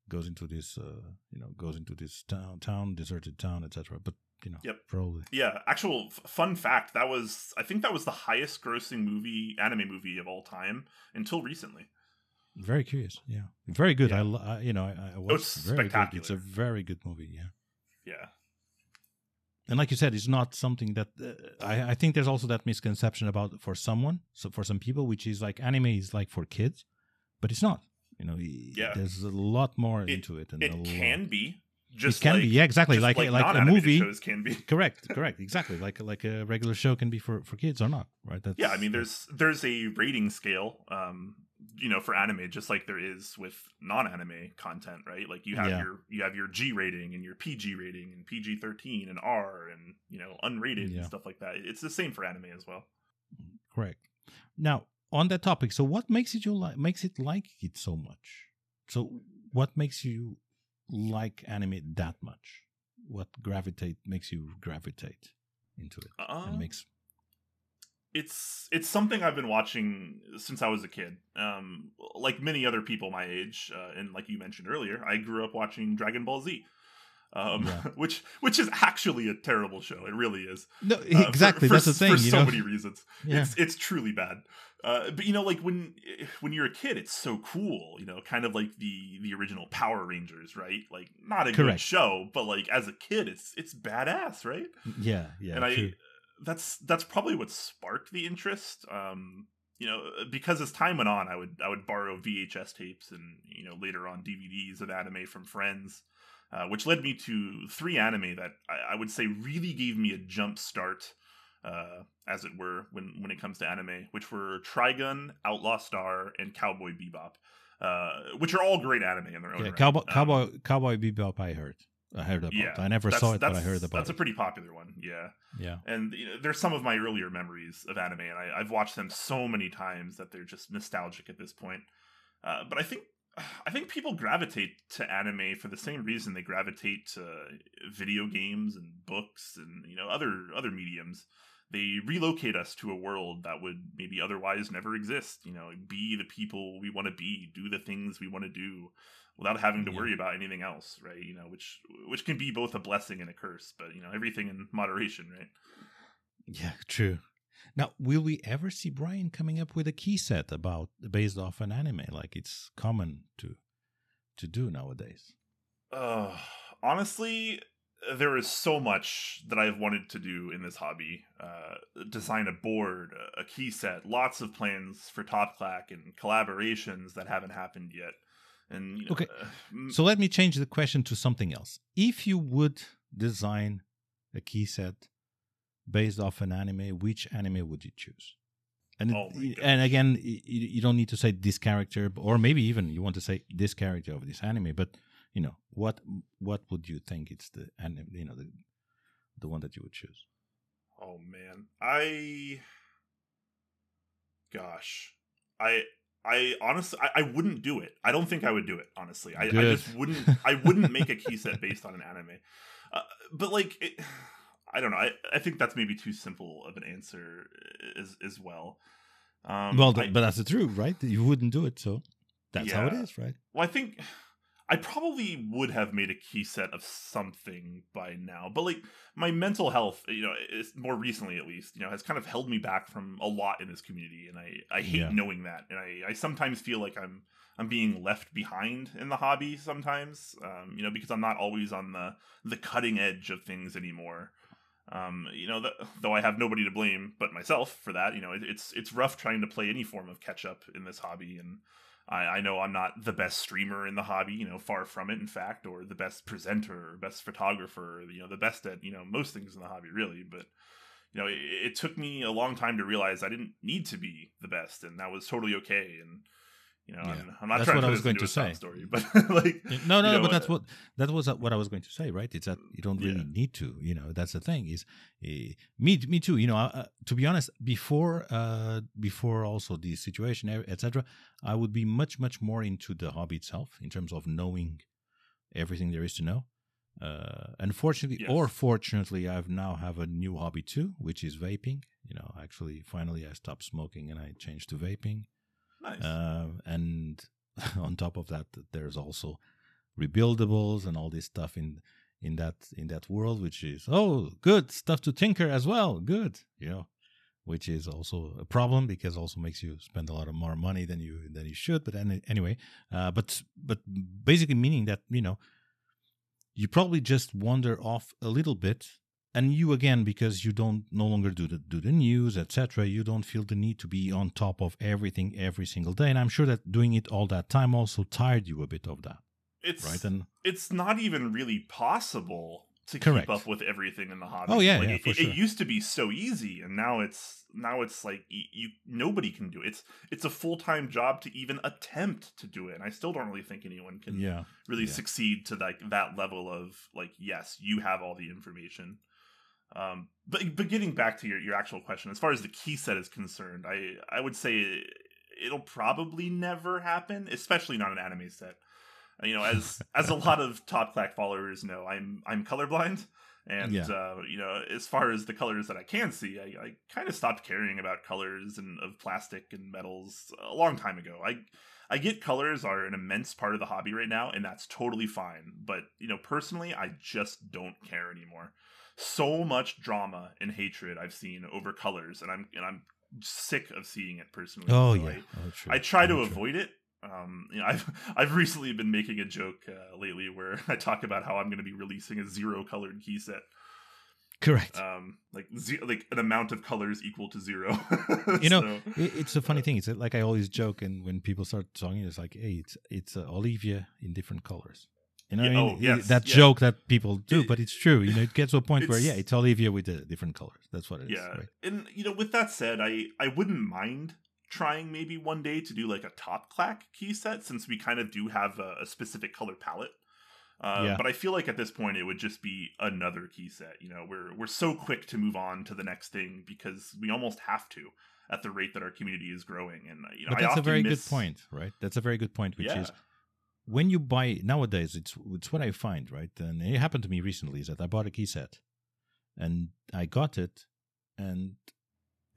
goes into this, uh, you know, goes into this town, town, deserted town, etc. But you know, yep. probably. Yeah, actual f- fun fact that was, I think that was the highest grossing movie, anime movie of all time until recently. Very curious. Yeah, very good. Yeah. I, I, you know, I, I watched. Oh, it's very good. It's a very good movie. Yeah. Yeah and like you said, it's not something that uh, I, I think there's also that misconception about for someone, so for some people, which is like anime is like for kids, but it's not. You know, yeah. there's a lot more it, into it. And it can lot. be. Just it can like, be, yeah, exactly. Like like, like a movie shows can be correct, correct, exactly. Like like a regular show can be for for kids or not, right? That's, yeah, I mean, there's there's a rating scale. Um, you know for anime just like there is with non-anime content right? Like you have yeah. your you have your g rating and your pg rating and pg-13 and r and you know unrated yeah. and stuff like that. It's the same for anime as well. Correct. Now on that topic so what makes it you like makes it like it so much? So what makes you like anime that much? What gravitate makes you gravitate into it uh, and makes it's it's something I've been watching since I was a kid. Um, like many other people my age, uh, and like you mentioned earlier, I grew up watching Dragon Ball Z, um, yeah. which which is actually a terrible show. It really is. No, exactly. Uh, for, That's for, the thing. For so know? many reasons, yeah. it's it's truly bad. Uh, but you know, like when when you're a kid, it's so cool. You know, kind of like the the original Power Rangers, right? Like not a Correct. good show, but like as a kid, it's it's badass, right? Yeah, yeah. And true. That's that's probably what sparked the interest. Um, you know, because as time went on, I would I would borrow VHS tapes and you know later on DVDs of anime from friends, uh, which led me to three anime that I, I, would say really gave me a jump start, uh, as it were, when when it comes to anime, which were Trigun, Outlaw Star, and Cowboy Bebop, uh, which are all great anime in their own. Yeah, right. Cowboy um, Cowboy Cowboy Bebop, I heard. I heard about. Yeah, I never saw it, but I heard about. It. That's it. a pretty popular one. Yeah. Yeah. And you know, there's some of my earlier memories of anime, and I, have watched them so many times that they're just nostalgic at this point. Uh, but I think I think people gravitate to anime for the same reason they gravitate to video games and books and you know other other mediums. They relocate us to a world that would maybe otherwise never exist. You know, be the people we want to be, do the things we want to do without having to worry about anything else, right? You know, which which can be both a blessing and a curse, but you know, everything in moderation, right? Yeah, true. Now, will we ever see Brian coming up with a key set about based off an anime like it's common to to do nowadays? Uh, honestly, there is so much that I've wanted to do in this hobby. Uh, design a board, a key set, lots of plans for Top Clack and collaborations that haven't happened yet. And you know, okay, uh, so let me change the question to something else. If you would design a key set based off an anime, which anime would you choose? And oh and again, you, you don't need to say this character, or maybe even you want to say this character of this anime. But you know what what would you think it's the anime? You know the the one that you would choose. Oh man, I gosh, I I honestly, I, I, wouldn't do it. I don't think I would do it. Honestly, I, I just wouldn't. I wouldn't make a key set based on an anime. Uh, but like, it, I don't know. I, I think that's maybe too simple of an answer as as well. Um, well, I, but that's the truth, right? You wouldn't do it, so that's yeah. how it is, right? Well, I think I probably would have made a key set of something by now, but like my mental health, you know, is more recently at least, you know, has kind of held me back from a lot in this community, and I I hate yeah. knowing that, and I I sometimes feel like I'm I'm being left behind in the hobby sometimes, um, you know, because I'm not always on the the cutting edge of things anymore. Um, you know, the, though I have nobody to blame but myself for that. You know, it, it's it's rough trying to play any form of catch up in this hobby, and I, I know I'm not the best streamer in the hobby. You know, far from it, in fact, or the best presenter, or best photographer. You know, the best at you know most things in the hobby, really. But you know, it, it took me a long time to realize I didn't need to be the best, and that was totally okay. And you know, yeah. I'm, I'm, not that's trying what to I was going to say. Story, but like, no, no, you know, but that's what that was what I was going to say, right? It's that you don't really Yeah. need to. You know, that's the thing. Is uh, me, me too. You know, uh, to be honest, before, uh, before also the situation, etc., I would be much, much more into the hobby itself in terms of knowing everything there is to know. Uh, unfortunately, Yes. or fortunately, I've now have a new hobby too, which is vaping. You know, actually, finally, I stopped smoking and I changed to vaping. Nice. Uh, and on top of that, there's also rebuildables and all this stuff in in that in that world, which is oh good stuff to tinker as well. Good, you know, which is also a problem because also makes you spend a lot of more money than you than you should. But any, anyway, uh, but but basically meaning that you know you probably just wander off a little bit and you again because you don't no longer do the do the news etc you don't feel the need to be on top of everything every single day and i'm sure that doing it all that time also tired you a bit of that it's right and it's not even really possible to Correct. keep up with everything in the hobby. Oh, yeah, like, yeah, it, sure. it used to be so easy, and now it's now it's like you, nobody can do it. It's it's a full time job to even attempt to do it, and I still don't really think anyone can yeah really yeah. succeed to like that level of like yes, you have all the information. Um, but but getting back to your, your actual question, as far as the key set is concerned, I I would say it'll probably never happen, especially not an anime set. Uh, You know, as as a lot of Top Clack followers know, I'm I'm colorblind, and Yeah. uh, you know, as far as the colors that I can see, I, I kind of stopped caring about colors and of plastic and metals a long time ago. I I get colors are an immense part of the hobby right now, and that's totally fine. But you know, personally, I just don't care anymore. So much drama and hatred I've seen over colors, and I'm and I'm sick of seeing it personally. oh So yeah I, oh. I try to true. avoid it. Um, you know, I've I've recently been making a joke uh, lately where I talk about how I'm going to be releasing a zero colored key set, correct um, like ze- like an amount of colors equal to zero. You know, So- It, it's a funny thing. It's like I always joke, and when people start talking, it's like, hey, it's it's uh, Olivia in different colors. You know, what I mean? oh, yes, that yeah. joke that people do, but it's true. You know, it gets to a point where yeah, It's- Olivia with the different colors. That's what it is. yeah, right? and you know, with that said, I I wouldn't mind trying maybe one day to do like a top clack key set since we kind of do have a, a specific color palette. Uh, Yeah. But I feel like at this point it would just be another key set. You know, we're we're so quick to move on to the next thing because we almost have to at the rate that our community is growing. And uh, you know, But that's a very miss- good point, right? That's a very good point, which yeah. is when you buy nowadays, it's it's what I find, right? And it happened to me recently is that I bought a key set, and I got it, and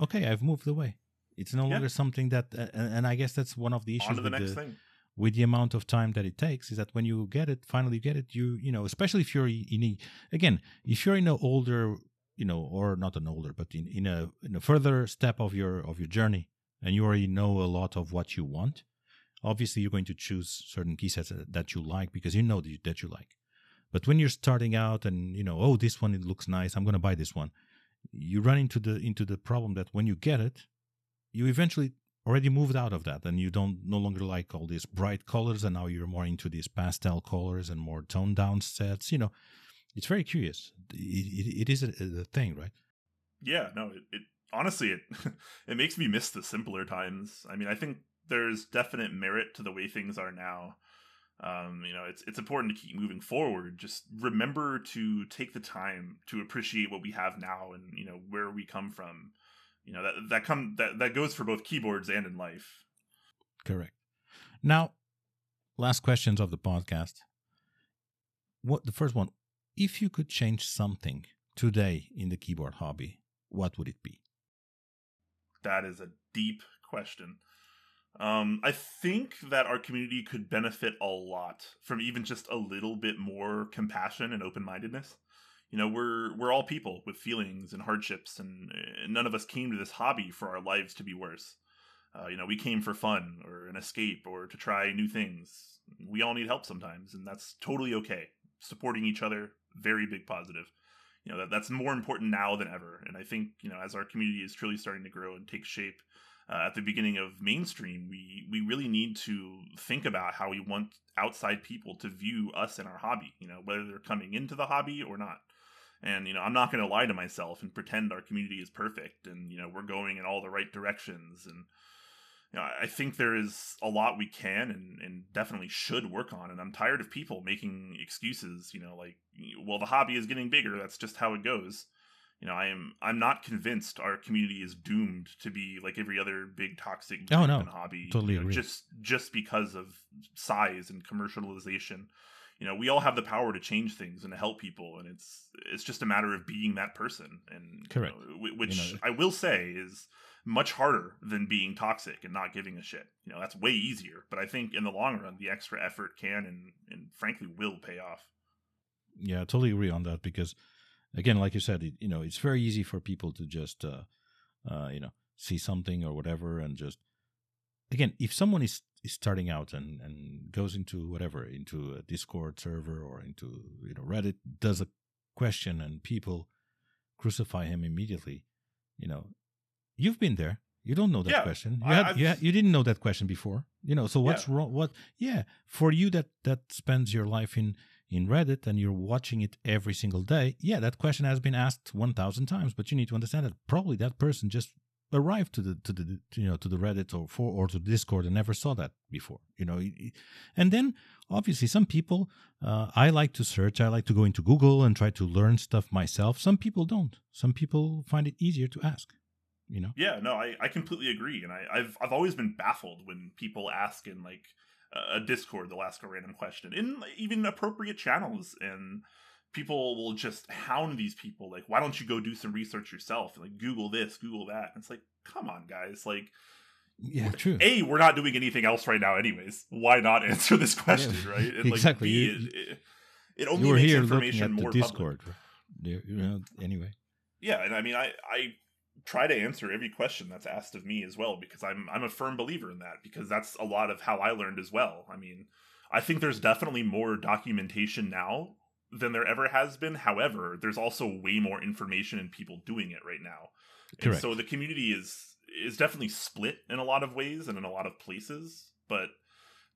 okay, I've moved away. It's no Yeah. longer something that, uh, and I guess that's one of the issues the with the, with the amount of time that it takes is that when you get it finally get it you you know especially if you're in a, again if you're in an older you know or not an older but in, in a in a further step of your of your journey and you already know a lot of what you want obviously you're going to choose certain key sets that- that you like because you know that you, that you like. But when you're starting out and you know oh this one it looks nice i'm going to buy this one you run into the into the problem that when you get it you eventually already moved out of that and you don't no longer like all these bright colors and now you're more into these pastel colors and more toned down sets you know. It's very curious. It, it, it is a, a thing right? Yeah, no, it, it honestly it it makes me miss the simpler times. I mean, I think there's definite merit to the way things are now. Um, you know, it's it's important to keep moving forward. Just remember to take the time to appreciate what we have now and you know where we come from. You know that that come that that goes for both keyboards and in life. correct now last questions of the podcast what the first one if you could change something today in the keyboard hobby what would it be That is a deep question. Um, I think that our community could benefit a lot from even just a little bit more compassion and open mindedness. You know, we're we're all people with feelings and hardships, and, and none of us came to this hobby for our lives to be worse. Uh, you know, we came for fun or an escape or to try new things. We all need help sometimes, and that's totally okay. Supporting each other, very big positive. you know that that's more important now than ever. And I think you know as our community is truly starting to grow and take shape. Uh, at the beginning of mainstream, we we really need to think about how we want outside people to view us and our hobby. You know, whether they're coming into the hobby or not. And you know, I'm not going to lie to myself and pretend our community is perfect and you know we're going in all the right directions. And you know, I think there is a lot we can and, and definitely should work on. And I'm tired of people making excuses. You know, like well, the hobby is getting bigger. That's just how it goes. You know, I am I'm not convinced our community is doomed to be like every other big toxic oh, no. hobby. Totally you know, agree. just just because of size and commercialization you know we all have the power to change things and to help people and it's it's just a matter of being that person and correct you know, which you know, i will say is much harder than being toxic and not giving a shit you know that's way easier but i think in the long run the extra effort can and and frankly will pay off yeah i totally agree on that because again like you said it, you know it's very easy for people to just uh, uh you know see something or whatever and just again if someone is is starting out and and goes into whatever into a discord server or into you know reddit does a question and people crucify him immediately you know you've been there. You don't know that Yeah, question. You had, you, had, you didn't know that question before. You know so what's wrong what yeah for you that that spends your life in in reddit and you're watching it every single day yeah that question has been asked 1000 times but you need to understand that probably that person just arrived to the to the you know to the reddit or for or to discord and never saw that before you know and then obviously some people uh, i like to search i like to go into google and try to learn stuff myself. Some people don't. Some people find it easier to ask you know? Yeah no i, I completely agree and I, i've i've always been baffled when people ask in like a discord they'll ask a random question in even appropriate channels and people will just hound these people like why don't you go do some research yourself? Like google this google that. And it's like come on guys like yeah true. A we're not doing anything else right now anyways. Why not answer this question Yeah, right? And exactly. like, B, it, it, it only makes information at the more public. discord you know anyway. Yeah and i mean i i try to answer every question that's asked of me as well because i'm i'm a firm believer in that because that's a lot of how i learned as well. I mean i think there's definitely more documentation now than there ever has been. However there's also way more information and people doing it right now. And so the community is is definitely split in a lot of ways and in a lot of places but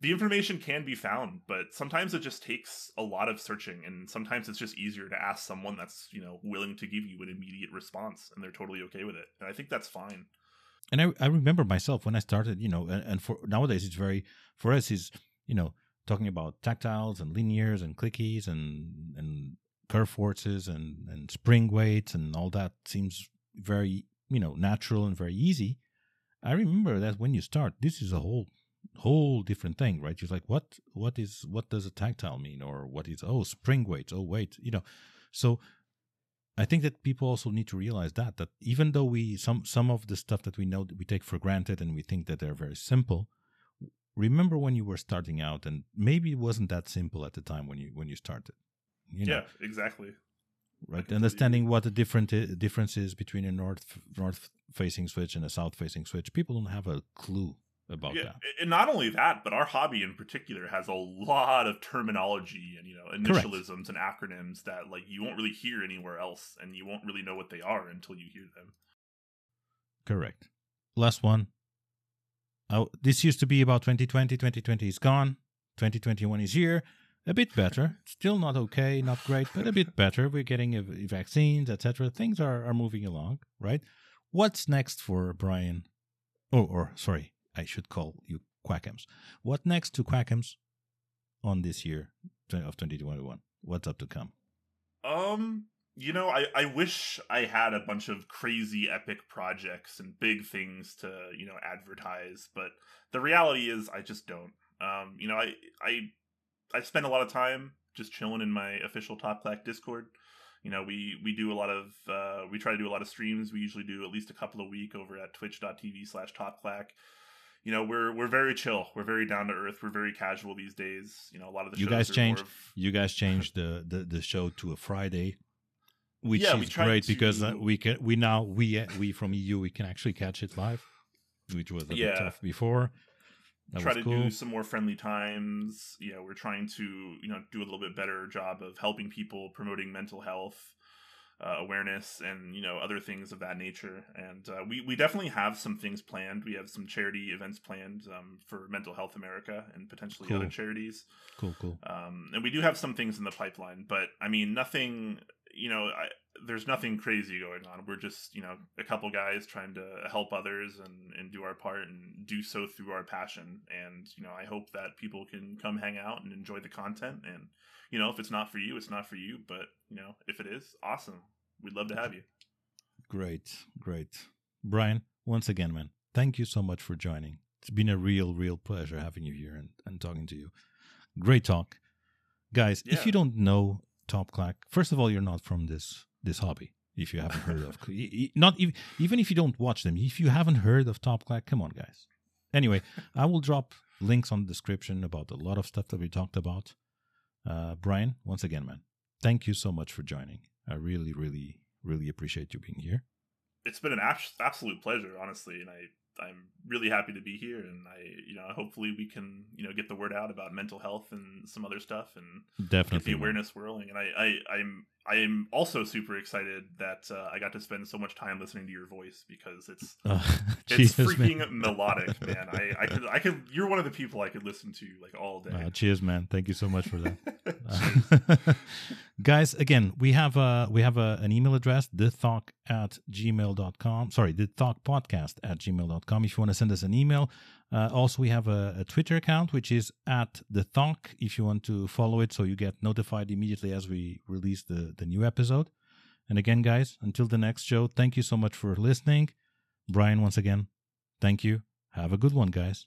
the information can be found but sometimes it just takes a lot of searching and sometimes it's just easier to ask someone that's you know willing to give you an immediate response and they're totally okay with it and i think that's fine and I, I remember myself when I started, you know, and, and for nowadays it's very for us is you know talking about tactiles and linears and clickies and and curve forces and and spring weights and all that seems very you know natural and very easy. I remember that when you start, this is a whole whole different thing, right? You're like, what what is what does a tactile mean, or what is oh spring weights? Oh wait, you know, so I think that people also need to realize that that even though we some some of the stuff that we know that we take for granted and we think that they're very simple, remember when you were starting out and maybe it wasn't that simple at the time when you when you started. You know, yeah exactly right. Understanding what the different i- difference is between a north north facing switch and a south facing switch, people don't have a clue about yeah that. and not only that but our hobby in particular has a lot of terminology and you know Correct. initialisms and acronyms that like you won't really hear anywhere else and you won't really know what they are until you hear them Correct. Last one. Oh, this used to be about 2020. 2020 is gone. 2021 is here. A bit better. Still not okay, not great, but a bit better. We're getting uh, vaccines, etc. Things are, are moving along, right? What's next for Brian? Oh, or sorry, I should call you Quakemz. What next to Quakemz on this year of 2021? What's up to come? Um, you know, I I wish I had a bunch of crazy epic projects and big things to, you know, advertise, but the reality is I just don't. Um, you know, I I I spend a lot of time just chilling in my official Top Clack Discord. You know, we we do a lot of uh we try to do a lot of streams. We usually do at least a couple a week over at twitch.tv slash Top topclack. You know, we're we're very chill. We're very down to earth. We're very casual these days. You know, a lot of the You guys changed. of- You guys changed the, the, the show to a Friday, which Yeah, is great because uh, we can we now we we from EU we can actually catch it live, which was a bit tough before. That try to cool. do some more friendly times. Know, we're trying to you know do a little bit better job of helping people promoting mental health. Uh, awareness and you know other things of that nature. And uh, we we definitely have some things planned. We have some charity events planned um, for Mental Health America and potentially Cool. other charities. Cool, cool. Um, and we do have some things in the pipeline, but I mean nothing. You know, I, there's nothing crazy going on. We're just you know a couple guys trying to help others and and do our part and do so through our passion. And you know, I hope that people can come hang out and enjoy the content and you know, if it's not for you, it's not for you. But you know, if it is, awesome. We'd love to have you. Great, great. Brian, once again, man, thank you so much for joining. It's been a real, real pleasure having you here and, and talking to you. Great talk. Guys, Yeah. if you don't know Top Clack, first of all, you're not from this this hobby. If you haven't heard of, not even even if you don't watch them, if you haven't heard of Top Clack, come on, guys. Anyway, I will drop links on the description about a lot of stuff that we talked about. Uh, Brian, once again, man, thank you so much for joining. I really, really, really appreciate you being here. It's been an abs- absolute pleasure, honestly, and I I'm really happy to be here. And I you know hopefully we can you know get the word out about mental health and some other stuff and definitely get the awareness whirling. And I, I I'm I'm also super excited that uh, I got to spend so much time listening to your voice because it's Uh, it's freaking man. melodic, man. I, I could I could you're one of the people I could listen to like all day. Uh, cheers, man. Thank you so much for that. Guys, again, we have a we have a, an email address, thethock at gmail.com. Sorry, thethock at gmail.com if you want to send us an email. Uh, also, we have a, a Twitter account, which is at the Thock if you want to follow it so you get notified immediately as we release the, the new episode. And again, guys, until the next show, thank you so much for listening. Brian, once again, thank you. Have a good one, guys.